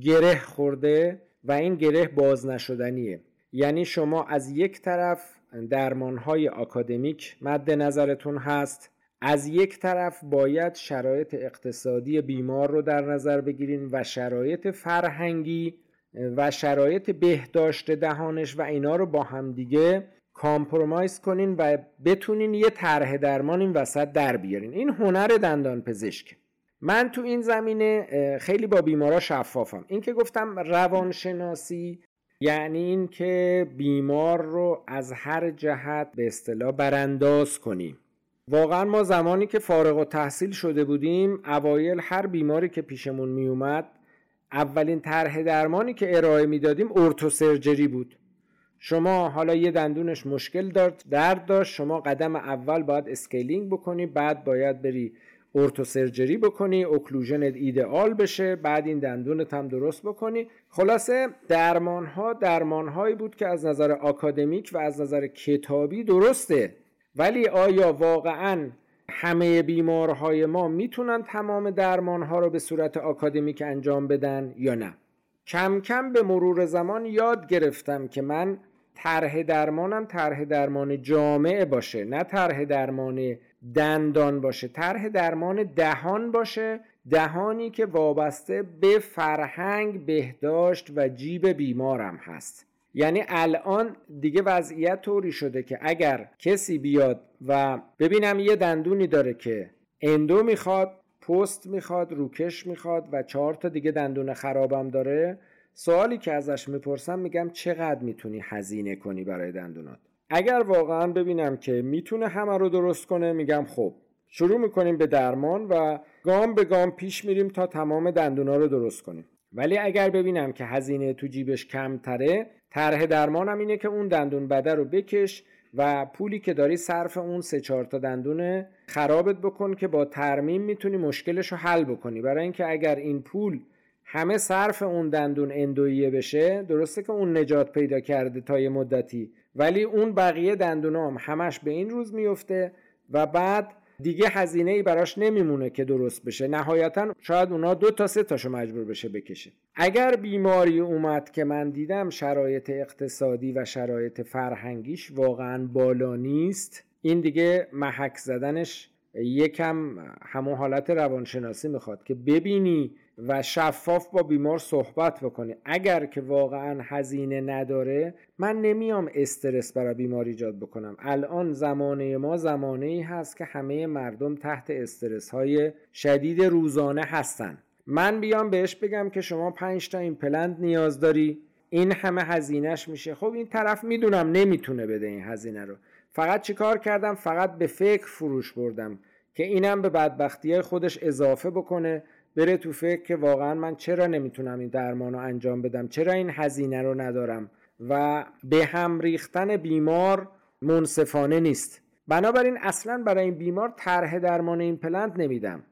گره خورده و این گره باز نشدنیه. یعنی شما از یک طرف درمانهای آکادمیک مد نظرتون هست؟ از یک طرف باید شرایط اقتصادی بیمار رو در نظر بگیرین و شرایط فرهنگی و شرایط بهداشت دهانش و اینا رو با همدیگه کامپرومایز کنین و بتونین یه طرح درمان این وسط در بیارین. این هنر دندان پزشک. من تو این زمینه خیلی با بیمارا شفافم. این که گفتم روانشناسی یعنی این که بیمار رو از هر جهت به اصطلاح برانداز کنیم. واقعا ما زمانی که فارغ و تحصیل شده بودیم اوایل هر بیماری که پیشمون میومد اولین طرح درمانی که ارائه می‌دادیم ارتوسرجری بود. شما حالا یه دندونش مشکل داشت درد داشت شما قدم اول باید scaling بکنی بعد باید بری orthosurgery بکنی occlusion ت ایدئال بشه بعد این دندونت هم درست بکنی. خلاصه درمان ها درمان هایی بود که از نظر آکادمیک و از نظر کتابی درسته. ولی آیا واقعا همه بیمارهای ما می‌تونن تمام درمان ها رو به صورت آکادمیک انجام بدن یا نه؟ کم کم به مرور زمان یاد گرفتم که من طرح درمانم طرح درمان جامعه باشه نه طرح درمان دندان باشه طرح درمان دهان باشه دهانی که وابسته به فرهنگ بهداشت و جیب بیمارم هست. یعنی الان دیگه وضعیت طوری شده که اگر کسی بیاد و ببینم یه دندونی داره که اندو می‌خواد پست می‌خواد روکش می‌خواد و چهار تا دیگه دندون خرابم داره سوالی که ازش می‌پرسم میگم چقدر می‌تونی هزینه کنی برای دندونات؟ اگر واقعا ببینم که می‌تونه همه رو درست کنه میگم خب. شروع می‌کنیم به درمان و گام به گام پیش میریم تا تمام دندونا رو درست کنیم. ولی اگر ببینم که هزینه تو جیبش کمتره طرح درمانم اینه که اون دندون بده رو بکش و پولی که داری صرف اون سه چهار تا دندون خرابت بکن که با ترمیم می‌تونی مشکلش رو حل بکنی. برای اینکه اگر این پول همه صرف اون دندون اندویه بشه درسته که اون نجات پیدا کرده تا یه مدتی ولی اون بقیه دندونام همش به این روز میفته و بعد دیگه هزینه ای براش نمیمونه که درست بشه. نهایتا شاید اونا دو تا سه تاشو مجبور بشه بکشه. اگر بیماری اومد که من دیدم شرایط اقتصادی و شرایط فرهنگیش واقعا بالا نیست این دیگه محک زدنش یکم همون حالت روانشناسی می‌خواد که ببینی و شفاف با بیمار صحبت بکنی. اگر که واقعا هزینه نداره من نمیام استرس برای بیمار ایجاد بکنم. الان زمانه ما زمانه ای هست که همه مردم تحت استرس های شدید روزانه هستن. من بیام بهش بگم که شما پنج تا این پلند نیاز داری. این همه هزینهش میشه. خب این طرف می‌دونم نمی‌تونه بده این هزینه رو. فقط چیکار کردم؟ فقط به فکر فروش بردم که اینم به بدبختی خودش اضافه بکنه بره تو فکر که واقعا من چرا نمی‌تونم این درمان رو انجام بدم؟ چرا این هزینه رو ندارم؟ و به هم ریختن بیمار منصفانه نیست. بنابراین اصلا برای این بیمار طرح درمان این پلنت نمیدم.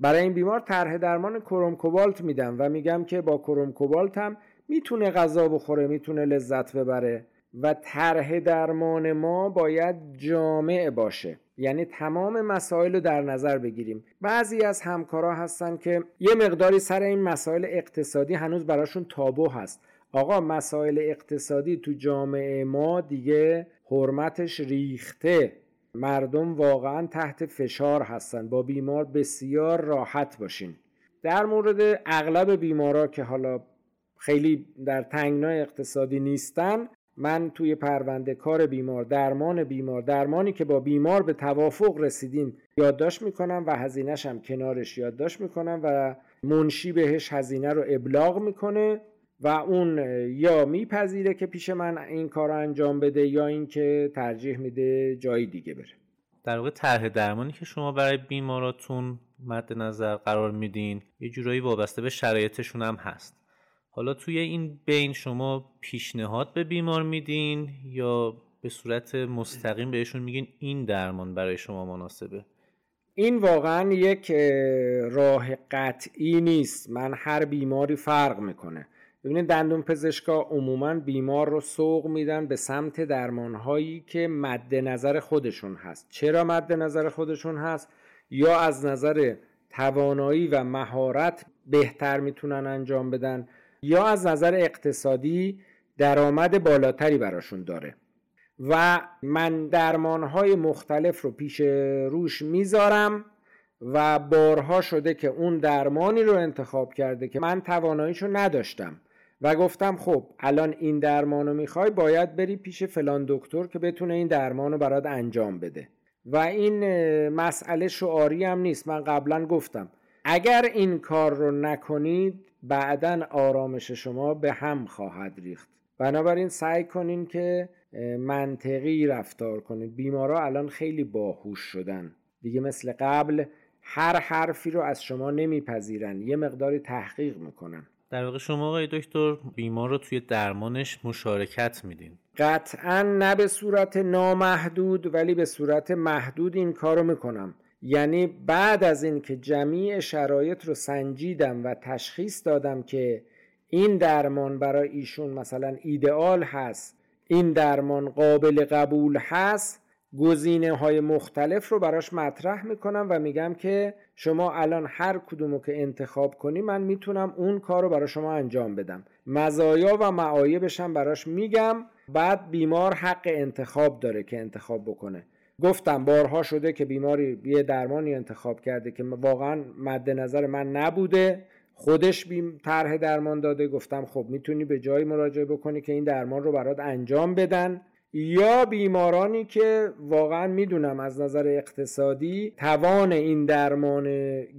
برای این بیمار طرح درمان کروم کوبالت میدم و میگم که با کروم کوبالت هم می‌تونه غذا بخوره می‌تونه لذت ببره. و طرح درمان ما باید جامع باشه. یعنی تمام مسائل رو در نظر بگیریم. بعضی از همکارا هستن که یه مقداری سر این مسائل اقتصادی هنوز براشون تابو هست. آقا مسائل اقتصادی تو جامعه ما دیگه حرمتش ریخته. مردم واقعا تحت فشار هستن. با بیمار بسیار راحت باشین. در مورد اغلب بیمارا که حالا خیلی در تنگنای اقتصادی نیستن من توی پرونده کار بیمار درمان بیمار درمانی که با بیمار به توافق رسیدیم یادداشت می‌کنم و هزینهش هم کنارش یادداشت می‌کنم و منشی بهش هزینه رو ابلاغ می‌کنه و اون یا میپذیره که پیش من این کار رو انجام بده یا اینکه ترجیح میده جایی دیگه بره. در واقع طرح درمانی که شما برای بیماراتون مد نظر قرار میدین یه جورایی وابسته به شرایطشون هم هست. حالا توی این بین شما پیشنهاد به بیمار میدین یا به صورت مستقیم بهشون میگین این درمان برای شما مناسبه؟ این واقعا یک راه قطعی نیست. من هر بیماری فرق می‌کنه. ببینید دندون پزشکا عموما بیمار رو سوق میدن به سمت درمان هایی که مد نظر خودشون هست. چرا مد نظر خودشون هست؟ یا از نظر توانایی و مهارت بهتر می‌تونن انجام بدن؟ یا از نظر اقتصادی درآمد بالاتری براشون داره. و من درمانهای مختلف رو پیش روش می‌ذارم و بارها شده که اون درمانی رو انتخاب کرده که من تواناییشو نداشتم و گفتم خب الان این درمان رو می‌خوای باید بری پیش فلان دکتر که بتونه این درمان رو برات انجام بده. و این مسئله شعاری هم نیست. من قبلا گفتم اگر این کار رو نکنید بعدا آرامش شما به هم خواهد ریخت. بنابراین سعی کنین که منطقی رفتار کنید. بیمارا الان خیلی باهوش شدن. دیگه مثل قبل هر حرفی رو از شما نمیپذیرن. یه مقداری تحقیق می‌کنن. در واقع شما آقای دکتر بیمار رو توی درمانش مشارکت میدین. قطعا نه به صورت نامحدود ولی به صورت محدود این کارو می‌کنم. یعنی بعد از اینکه جمیع شرایط رو سنجیدم و تشخیص دادم که این درمان برای ایشون مثلا ایدئال هست این درمان قابل قبول هست گزینه های مختلف رو براش مطرح می‌کنم و میگم که شما الان هر کدومو که انتخاب کنی من می‌تونم اون کار رو برای شما انجام بدم. مزایا و معایبش هم براش میگم بعد بیمار حق انتخاب داره که انتخاب بکنه. گفتم بارها شده که بیماری یه درمانی انتخاب کرده که واقعا مد نظر من نبوده. خودش بیم طرح درمان داده. گفتم خب می‌تونی به جایی مراجعه بکنی که این درمان رو برات انجام بدن. یا بیمارانی که واقعا می‌دونم از نظر اقتصادی توان این درمان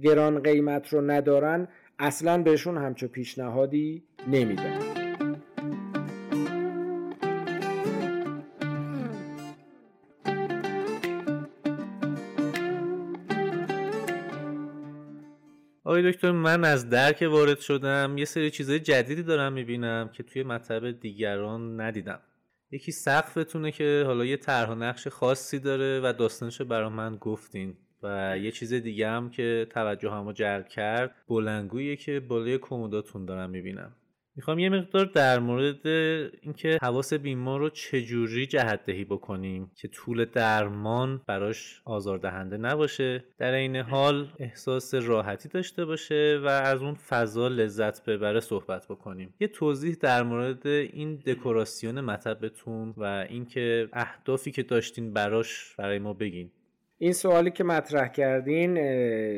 گران قیمت رو ندارن اصلا بهشون همچو پیشنهادی نمیدن آقای دکتر من از درک وارد شدم. یه سری چیزای جدیدی دارم می‌بینم که توی مطب دیگران ندیدم. یکی سقفتونه که حالا یه طرح و نقش خاصی داره و داستانشو برا من گفتین. و یه چیز دیگه هم که توجه همو جلب کرد بلنگویی که بالای کموداتون دارم می‌بینم. می‌خوام یه مقدار در مورد اینکه حواس بیمار رو چجوری جهت دهی بکنیم که طول درمان براش آزاردهنده نباشه در این حال احساس راحتی داشته باشه و از اون فضا لذت ببره صحبت بکنیم. یه توضیح در مورد این دکوراسیون مطبتون و اینکه اهدافی که داشتین براش برای ما بگین. این سوالی که مطرح کردین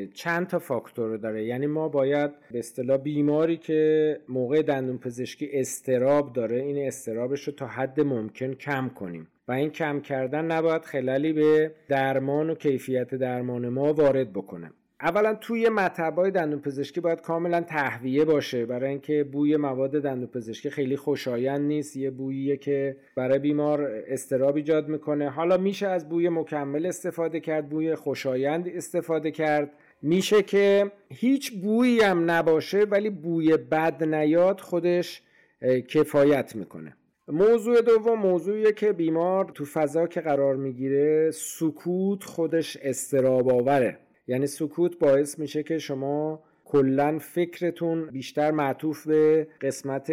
چند تا فاکتور داره؟ یعنی ما باید به اصطلاح بیماری که موقع دندون پزشکی استراب داره این استرابش رو تا حد ممکن کم کنیم. و این کم کردن نباید خلالی به درمان و کیفیت درمان ما وارد بکنه. اولا توی مطبای دندون پزشکی باید کاملا تهویه باشه. برای اینکه بوی مواد دندون پزشکی خیلی خوشایند نیست. یه بوییه که برای بیمار استراب ایجاد می‌کنه. حالا میشه از بوی مکمل استفاده کرد بوی خوشایند استفاده کرد. میشه که هیچ بویی هم نباشه ولی بوی بد نیاد خودش کفایت می‌کنه. موضوع دوم موضوعیه که بیمار تو فضا که قرار می‌گیره سکوت خودش استراب آوره یعنی سکوت باعث میشه که شما کلا فکرتون بیشتر معطوف به قسمت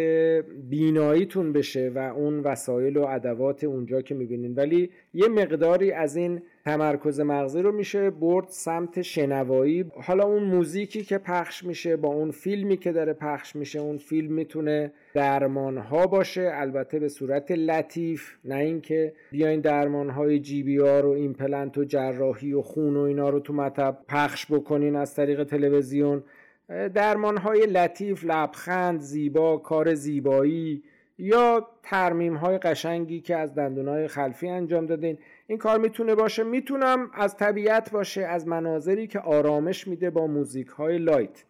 بیناییتون بشه و اون وسایل و ادوات اونجا که می‌بینین. ولی یه مقداری از این تمرکز مغزی رو میشه برد سمت شنوایی. حالا اون موزیکی که پخش میشه با اون فیلمی که داره پخش میشه اون فیلم می‌تونه درمان ها باشه البته به صورت لطیف. نه اینکه بیاین درمان های GBR و ایمپلنت و جراحی و خون و اینا رو تو مطب پخش بکنین از طریق تلویزیون. درمان های لطیف لبخند زیبا کار زیبایی. یا ترمیم های قشنگی که از دندون های خلفی انجام دادین. این کار می‌تونه باشه؟ می‌تونم از طبیعت باشه از مناظری که آرامش میده با موزیک های لایت.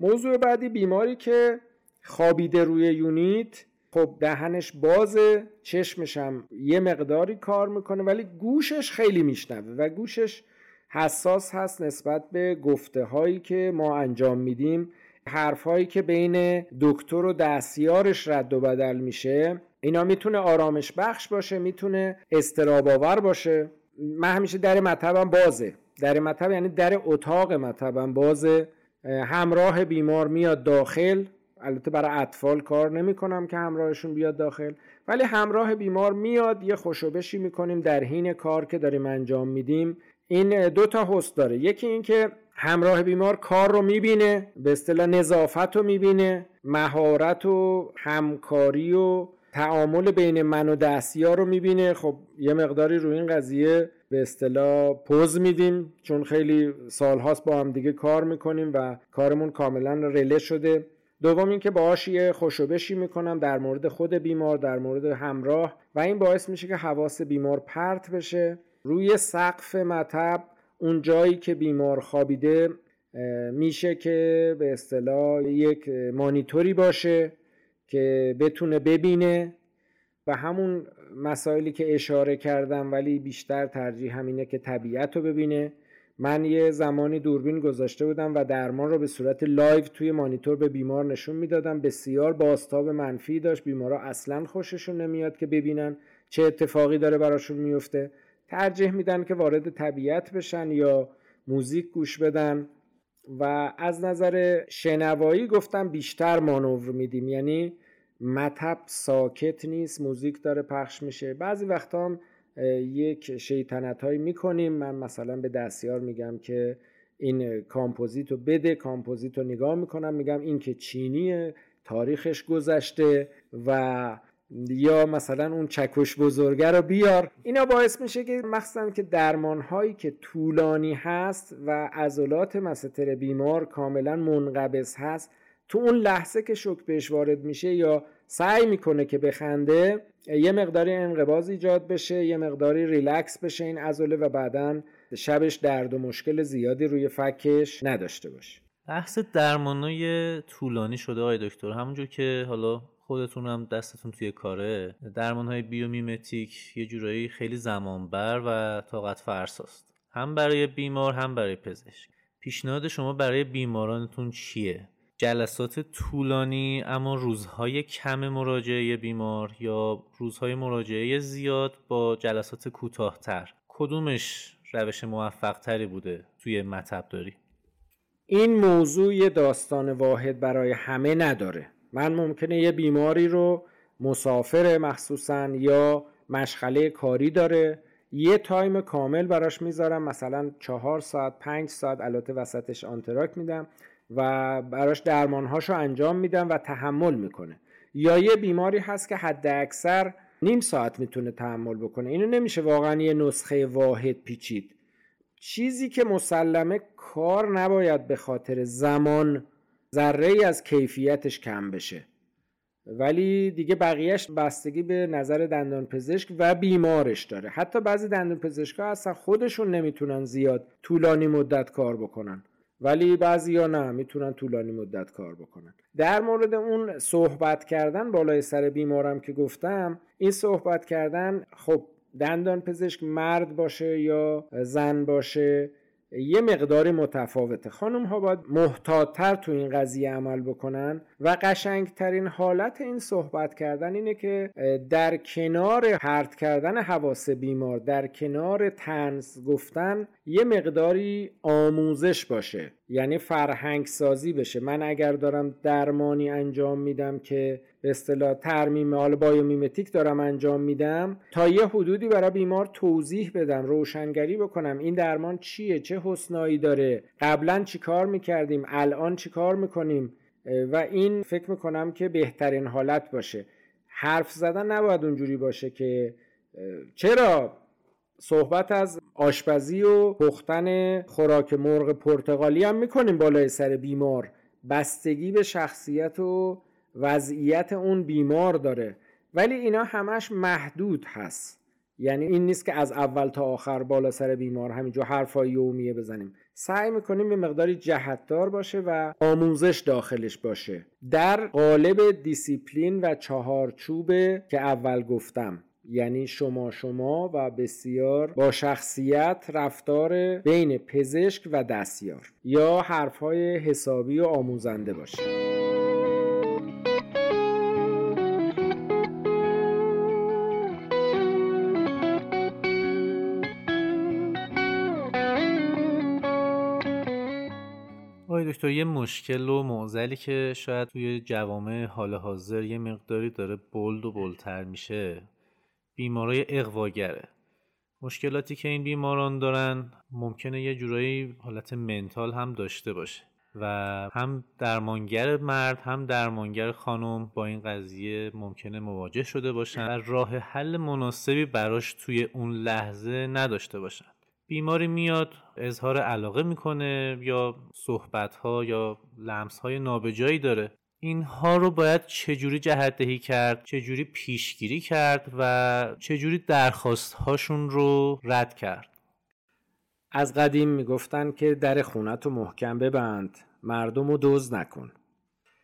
موضوع بعدی بیماری که خوابیده روی یونیت. خب دهنش بازه چشمش هم یه مقداری کار می‌کنه ولی گوشش خیلی میشنوه و گوشش حساس هست نسبت به گفته هایی که ما انجام میدیم. حرف هایی که بین دکتر و دستیارش رد و بدل میشه اینا می‌تونه آرامش بخش باشه می‌تونه استراب آور باشه. من همیشه در مطبم بازه. در مطب یعنی در اتاق مطبم بازه. همراه بیمار میاد داخل. البته برای اطفال کار نمی کنم که همراهشون بیاد داخل. ولی همراه بیمار میاد یه خوشوبشی می‌کنیم در حین کار که داریم انجام میدیم. این دو تا حس داره. یکی اینکه همراه بیمار کار رو می‌بینه به اصطلاح نظافت رو می‌بینه مهارت و همکاری و تعامل بین من و دستیار رو می‌بینه. خب یه مقداری روی این قضیه به اصطلاح پوز میدیم چون خیلی سالهاست با هم دیگه کار می‌کنیم و کارمون کاملا رله شده. دوم اینکه باهاش یه خوشوبشی می‌کنم در مورد خود بیمار در مورد همراه و این باعث میشه که حواس بیمار پرت بشه. روی سقف مطب اون جایی که بیمار خوابیده میشه که به اصطلاح یک مانیتوری باشه که بتونه ببینه به همون مسائلی که اشاره کردم ولی بیشتر ترجیح همینه که طبیعت رو ببینه. من یه زمانی دوربین گذاشته بودم و درمان رو به صورت live توی مانیتور به بیمار نشون می‌دادم. بسیار بازتاب منفی داشت. بیمارا اصلا خوششون نمیاد که ببینن چه اتفاقی داره براشون میفته. ترجیح میدن که وارد طبیعت بشن یا موزیک گوش بدن. و از نظر شنوایی گفتم بیشتر مانور میدیم. یعنی مطب ساکت نیست موزیک داره پخش میشه. بعضی وقتا هم یک شیطنت هایی می‌کنیم. من مثلا به دستیار میگم که این کامپوزیت رو بده کامپوزیت رو نگاه می‌کنم. میگم این که چینیه تاریخش گذشته و یا مثلا اون چکش بزرگه رو بیار. اینا باعث میشه که مخصوصا که درمان هایی که طولانی هست و عضلات مسطر بیمار کاملا منقبض هست تو اون لحظه که شک بهش وارد میشه یا سعی می‌کنه که بخنده یه مقداری انقباض ایجاد بشه یه مقداری ریلکس بشه این عضله و بعدا شبش درد و مشکل زیادی روی فکش نداشته باشه. بحث درمانای طولانی شده آقای دکتر. همونجور که حالا خودتون هم دستتون توی کاره. درمان های بیومیمتیک یه جورایی خیلی زمانبر و طاقت فرساست. هم برای بیمار هم برای پزشک. پیشنهاد شما برای بیمارانتون چیه؟ جلسات طولانی اما روزهای کم مراجعه بیمار یا روزهای مراجعه زیاد با جلسات کوتاهتر. کدومش روش موفق تری بوده توی مطب داری؟ این موضوع یه داستان واحد برای همه نداره. من ممکنه یه بیماری رو مسافر مخصوصا یا مشغله کاری داره. یه time کامل براش می‌ذارم مثلا چهار ساعت پنج ساعت البته وسطش آنتراک میدم و براش درمانهاشو انجام میدم و تحمل می‌کنه. یا یه بیماری هست که حد اکثر نیم ساعت می‌تونه تحمل بکنه. اینو نمیشه واقعا یه نسخه واحد پیچید. چیزی که مسلمه کار نباید به خاطر زمان ذره ای از کیفیتش کم بشه. ولی دیگه بقیهش بستگی به نظر دندان پزشک و بیمارش داره. حتی بعضی دندان پزشک ها اصلا خودشون نمی‌تونن زیاد طولانی مدت کار بکنن. ولی بعضی ها نه می‌تونن طولانی مدت کار بکنن. در مورد اون صحبت کردن بالای سر بیمارم که گفتم این صحبت کردن خب دندان پزشک مرد باشه یا زن باشه یه مقداری متفاوته. خانم ها باید محتاطتر تو این قضیه عمل بکنن و قشنگترین حالت این صحبت کردن اینه که در کنار پرت کردن حواس بیمار در کنار تنز گفتن یه مقداری آموزش باشه. یعنی فرهنگ سازی بشه. من اگر دارم درمانی انجام میدم که به اصطلاح ترمیم حال بایومیمتیک دارم انجام میدم تا یه حدودی برای بیمار توضیح بدم روشنگری بکنم این درمان چیه؟ چه حسنایی داره؟ قبلا چی کار می‌کردیم؟ الان چی کار می‌کنیم؟ و این فکر می‌کنم که بهترین حالت باشه. حرف زدن نباید اونجوری باشه که چرا صحبت از آشپزی و پختن خوراک مرغ پرتغالی هم می‌کنیم بالای سر بیمار؟ بستگی به شخصیت و وضعیت اون بیمار داره. ولی اینا همش محدود هست. یعنی این نیست که از اول تا آخر بالا سر بیمار همینجا حرفای یومیه بزنیم. سعی می‌کنیم به مقداری جهتدار باشه و آموزش داخلش باشه. در قالب دیسیپلین و چهارچوبه که اول گفتم یعنی شما شما و بسیار با شخصیت رفتار بین پزشک و دستیار. یا حرفهای حسابی و آموزنده باشه. دکتر یه مشکل و معضلی که شاید توی جوامع حال حاضر یه مقداری داره بولد و بلتر میشه بیمارای اقواگره. مشکلاتی که این بیماران دارن ممکنه یه جورایی حالت منتال هم داشته باشه و هم درمانگر مرد هم درمانگر خانم با این قضیه ممکنه مواجه شده باشن و راه حل مناسبی براش توی اون لحظه نداشته باشن. بیماری میاد اظهار علاقه می‌کنه یا صحبت ها یا لمس های نابجایی داره. اینها رو باید چجوری جهت کرد چجوری پیشگیری کرد و چجوری درخواست هاشون رو رد کرد؟ از قدیم می‌گفتن که در خونت رو محکم ببند مردم رو دوز نکن.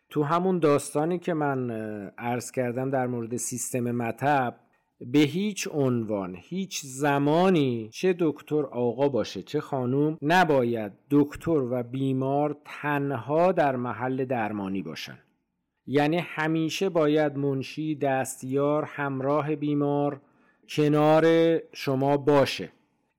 تو همون داستانی که من عرض کردم در مورد سیستم مطب به هیچ عنوان هیچ زمانی چه دکتر آقا باشه چه خانوم نباید دکتر و بیمار تنها در محل درمانی باشن. یعنی همیشه باید منشی دستیار همراه بیمار کنار شما باشه.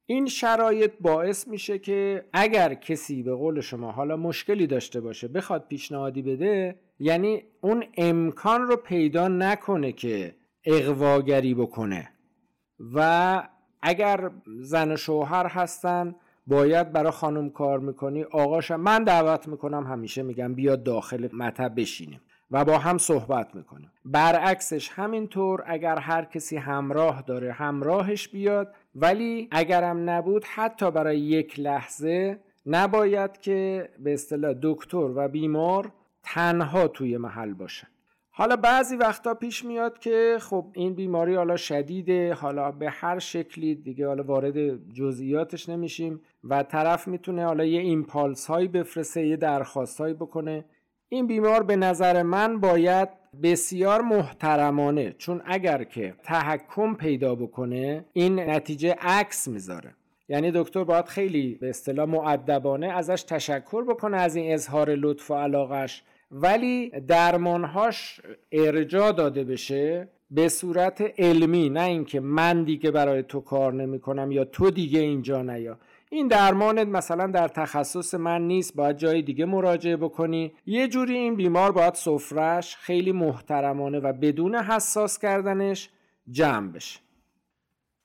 این شرایط باعث میشه که اگر کسی به قول شما حالا مشکلی داشته باشه بخواد پیشنهادی بده یعنی اون امکان رو پیدا نکنه که اقواگری بکنه. و اگر زن شوهر هستن باید برای خانم کار می‌کنی. آقاش من دعوت می‌کنم همیشه میگم بیاد داخل مطب بشینیم و با هم صحبت می‌کنیم. برعکسش همینطور اگر هر کسی همراه داره همراهش بیاد. ولی اگرم نبود حتی برای یک لحظه نباید که به اصطلاح دکتر و بیمار تنها توی محل باشن. حالا بعضی وقتا پیش میاد که خب این بیماری حالا شدیده حالا به هر شکلی دیگه حالا وارد جزئیاتش نمیشیم و طرف می‌تونه حالا یه ایمپالس هایی بفرسته یه درخواست هایی بکنه. این بیمار به نظر من باید بسیار محترمانه چون اگر که تحکم پیدا بکنه این نتیجه عکس می‌ذاره. یعنی دکتر باید خیلی به اصطلاح معدبانه ازش تشکر بکنه از این اظهار لطف و علاقش. ولی درمانهاش ارجا داده بشه به صورت علمی نه اینکه من دیگه برای تو کار نمی کنم یا تو دیگه اینجا نیا این درمانت مثلا در تخصص من نیست باید جای دیگه مراجعه بکنی. یه جوری این بیمار باید سفرش خیلی محترمانه و بدون حساس کردنش جمع بشه.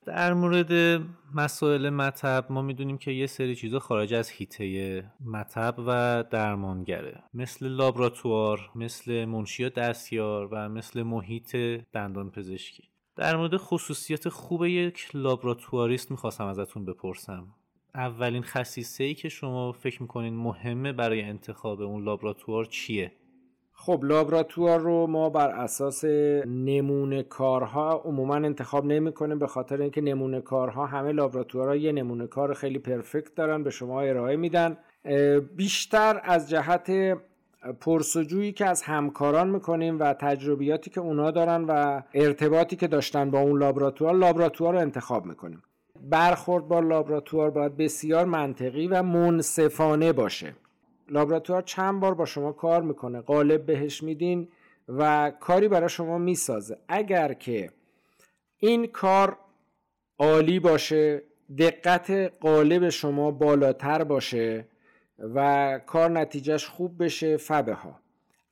در مورد مسائل مطب ما می‌دونیم که یه سری چیزا خارج از هیته مطب و درمانگره. مثل لابراتوار مثل منشی دستیار و مثل محیط دندان پزشکی. در مورد خصوصیت خوب یک لابراتواریست می‌خواستم ازتون بپرسم. اولین خصیصه ای که شما فکر می‌کنین مهمه برای انتخاب اون لابراتوار چیه؟ خب لابراتوار رو ما بر اساس نمونه کارها عموما انتخاب نمی کنیم به خاطر اینکه نمونه کارها همه لابراتوارها یه نمونه کار خیلی پرفکت دارن به شما ارائه میدن. بیشتر از جهت پرسجویی که از همکاران می‌کنیم و تجربیاتی که اونا دارن و ارتباطی که داشتن با اون لابراتوار لابراتوار رو انتخاب می‌کنیم. برخورد با لابراتوار باید بسیار منطقی و منصفانه باشه. لابراتوار چند بار با شما کار می‌کنه. قالب بهش میدین و کاری برای شما می‌سازه. اگر که این کار عالی باشه دقت قالب شما بالاتر باشه و کار نتیجهش خوب بشه فبه ها.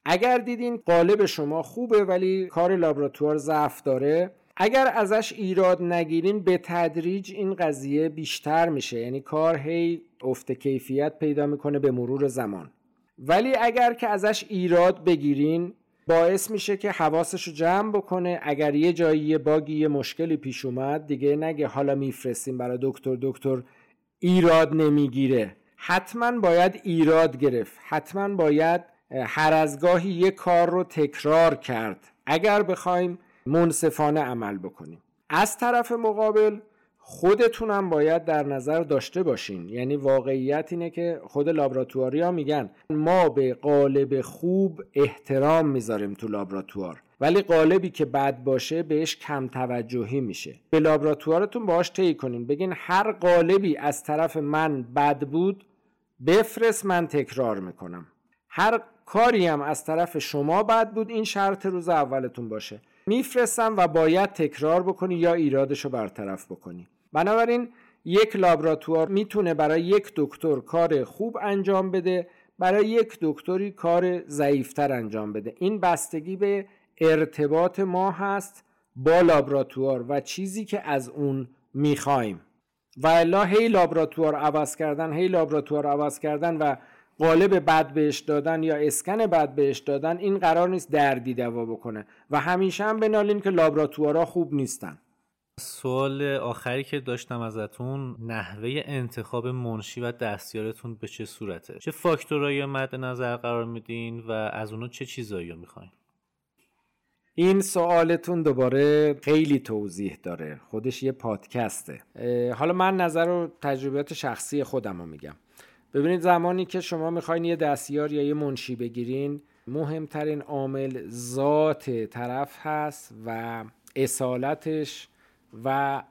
اگر دیدین قالب شما خوبه ولی کار لابراتوار ضعف داره اگر ازش ایراد نگیرین به تدریج این قضیه بیشتر میشه. یعنی کار هی افت کیفیت پیدا می‌کنه به مرور زمان. ولی اگر که ازش ایراد بگیرین باعث میشه که حواسش رو جمع بکنه. اگر یه جایی یه باگی یه مشکلی پیش اومد دیگه نگه حالا میفرستیم برای دکتر دکتر ایراد نمی‌گیره. حتما باید ایراد گرفت. حتما باید هر از گاهی یه کار رو تکرار کرد. اگر بخوایم منصفانه عمل بکنیم. از طرف مقابل خودتونم باید در نظر داشته باشین. یعنی واقعیت اینه که خود لابراتواری ها میگن ما به قالب خوب احترام می‌ذاریم تو لابراتوار. ولی قالبی که بد باشه بهش کم توجهی میشه. به لابراتوارتون باش طی کنین. بگین هر قالبی از طرف من بد بود بفرست من تکرار می‌کنم. هر کاری هم از طرف شما بد بود این شرط روز اولتون باشه. میفرستم و باید تکرار بکنی یا ایرادش رو برطرف بکنی. بنابراین یک لابراتوار می‌تونه برای یک دکتر کار خوب انجام بده برای یک دکتری کار ضعیفتر انجام بده. این بستگی به ارتباط ما هست با لابراتوار و چیزی که از اون می‌خوایم. و الا هی لابراتوار عوض کردن هی لابراتوار عوض کردن و قالب بد بهش دادن یا اسکن بد بهش دادن این قرار نیست دردی دوا بکنه و همیشه هم بنالیم که لابراتوارا خوب نیستن. سوال آخری که داشتم ازتون نحوه انتخاب منشی و دستیارتون به چه صورته؟ چه فاکتورایی مد نظر قرار میدین و از اونو چه چیزایی می‌خواین؟ این سوالتون دوباره خیلی توضیح داره. خودش یه پادکسته. حالا من نظر و تجربیات شخصی خودم رو میگم. ببینید زمانی که شما می‌خواین یه دستیار یا یه منشی بگیرین مهمترین عامل ذات طرف هست و اصالتش و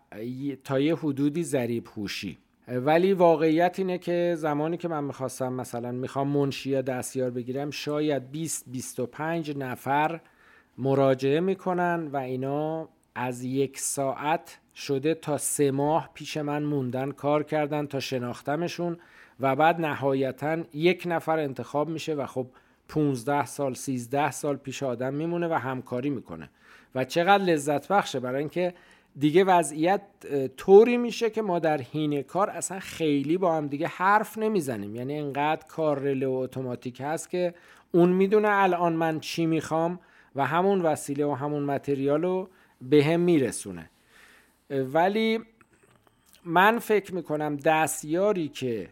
تا یه حدودی ذریب هوشی. ولی واقعیت اینه که زمانی که من می‌خواستم مثلا می‌خوام منشی یا دستیار بگیرم شاید 20 25 نفر مراجعه می‌کنن و اینا از یک ساعت شده تا سه ماه پیش من موندن کار کردن تا شناختمشون. و بعد نهایتا یک نفر انتخاب میشه و خب 15 سال 13 سال پیش آدم میمونه و همکاری می‌کنه. و چقدر لذت بخشه برای اینکه دیگه وضعیت طوری میشه که ما در حین کار اصلا خیلی با هم دیگه حرف نمی‌زنیم. یعنی انقدر کار رله و اتوماتیک هست که اون می‌دونه الان من چی می‌خوام و همون وسیله و همون متریال رو به هم میرسونه. ولی من فکر می‌کنم دستیاری که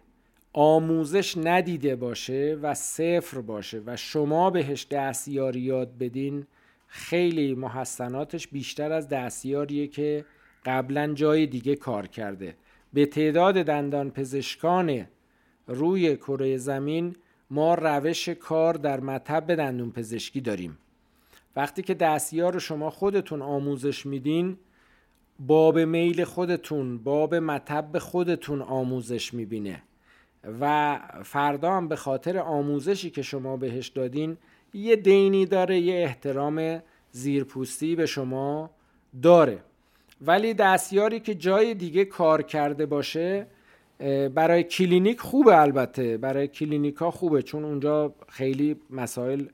آموزش ندیده باشه و صفر باشه و شما بهش دستیاری یاد بدین خیلی محسناتش بیشتر از دستیاریه که قبلا جای دیگه کار کرده. به تعداد دندان پزشکان روی کره زمین ما روش کار در مطب دندون پزشکی داریم. وقتی که دستیار رو شما خودتون آموزش میدین باب میل خودتون باب مطب خودتون آموزش می‌بینه. و فردا هم به خاطر آموزشی که شما بهش دادین یه دینی داره یه احترام زیرپوستی به شما داره. ولی دستیاری که جای دیگه کار کرده باشه برای کلینیک خوبه البته. برای کلینیک ها خوبه چون اونجا خیلی مسائل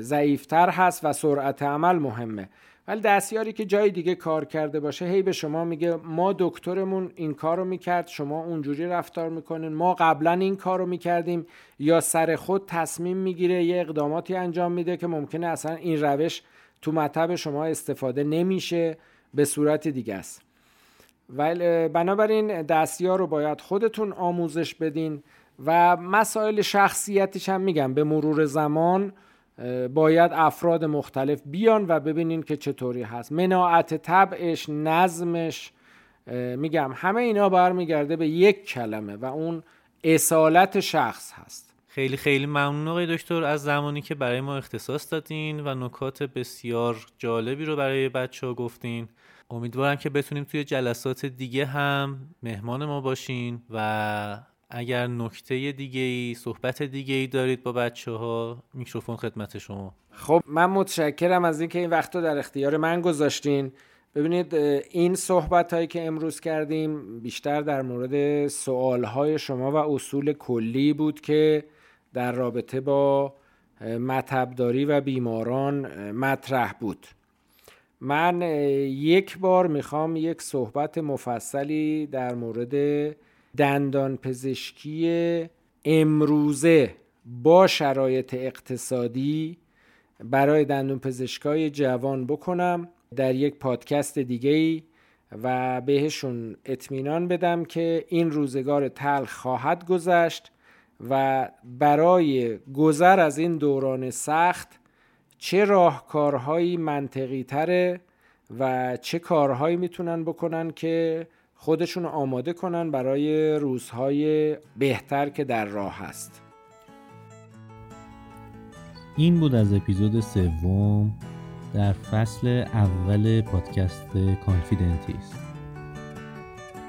ضعیفتر هست و سرعت عمل مهمه. ولی دستیاری که جای دیگه کار کرده باشه هی به شما میگه ما دکترمون این کار رو می‌کرد شما اونجوری رفتار می‌کنین ما قبلا این کار رو می‌کردیم. یا سر خود تصمیم می‌گیره یه اقداماتی انجام میده که ممکنه اصلا این روش تو مطب شما استفاده نمیشه به صورت دیگه است. ولی بنابراین دستیار رو باید خودتون آموزش بدین و مسائل شخصیتیش هم میگم به مرور زمان باید افراد مختلف بیان و ببینین که چطوری هست. مناعت طبعش نظمش میگم همه اینا برمیگرده به یک کلمه و اون اصالت شخص هست. خیلی خیلی ممنون آقای دکتر. از زمانی که برای ما اختصاص دادین و نکات بسیار جالبی رو برای بچه ها گفتین امیدوارم که بتونیم توی جلسات دیگه هم مهمان ما باشین و اگر نکته دیگه ای صحبت دیگه ای دارید با بچه ها میکروفون خدمت شما. خب من متشکرم از اینکه این وقت رو در اختیار من گذاشتین. ببینید این صحبت هایی که امروز کردیم بیشتر در مورد سوال های شما و اصول کلی بود که در رابطه با مطبداری و بیماران مطرح بود. من یک بار می‌خوام یک صحبت مفصلی در مورد دندان پزشکی امروزه با شرایط اقتصادی برای دندون پزشکای جوان بکنم در یک پادکست دیگه ای و بهشون اطمینان بدم که این روزگار تلخ خواهد گذشت و برای گذر از این دوران سخت چه راهکارهایی منطقی تره و چه کارهایی می‌تونن بکنن که خودشون آماده کنن برای روزهای بهتر که در راه هست. این بود از اپیزود سوم در فصل اول پادکست Confidentist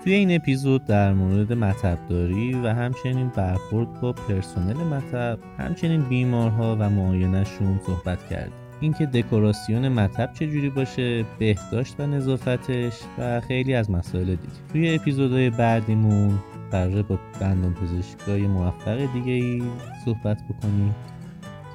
توی این اپیزود در مورد مطبداری و همچنین برخورد با پرسنل مطب همچنین بیمارها و معاینهشون صحبت کردیم. اینکه دکوراسیون مطب چجوری باشه بهداشت و نظافتش و خیلی از مسائل دیگه. توی اپیزودهای بعدیمون قراره با دندان پزشکای موفق دیگه ای صحبت بکنیم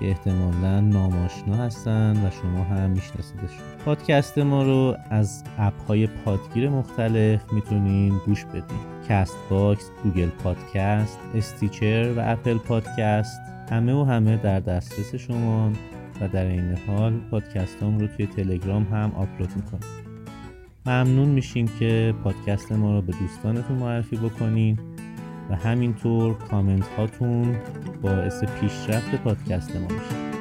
که احتمالا نام‌آشنا هستن و شما هم میشناسیدشون پادکست ما رو از اپ های پادگیر مختلف می‌تونین گوش بدین. Castbox، Google Podcast، Stitcher و Apple Podcast همه و همه در دسترس شما. و در عین حال پادکستام رو توی تلگرام هم آپلود می‌کنم. ممنون میشیم که پادکست ما رو به دوستانتون معرفی بکنین و همینطور کامنت هاتون باعث پیشرفت پادکست ما میشه.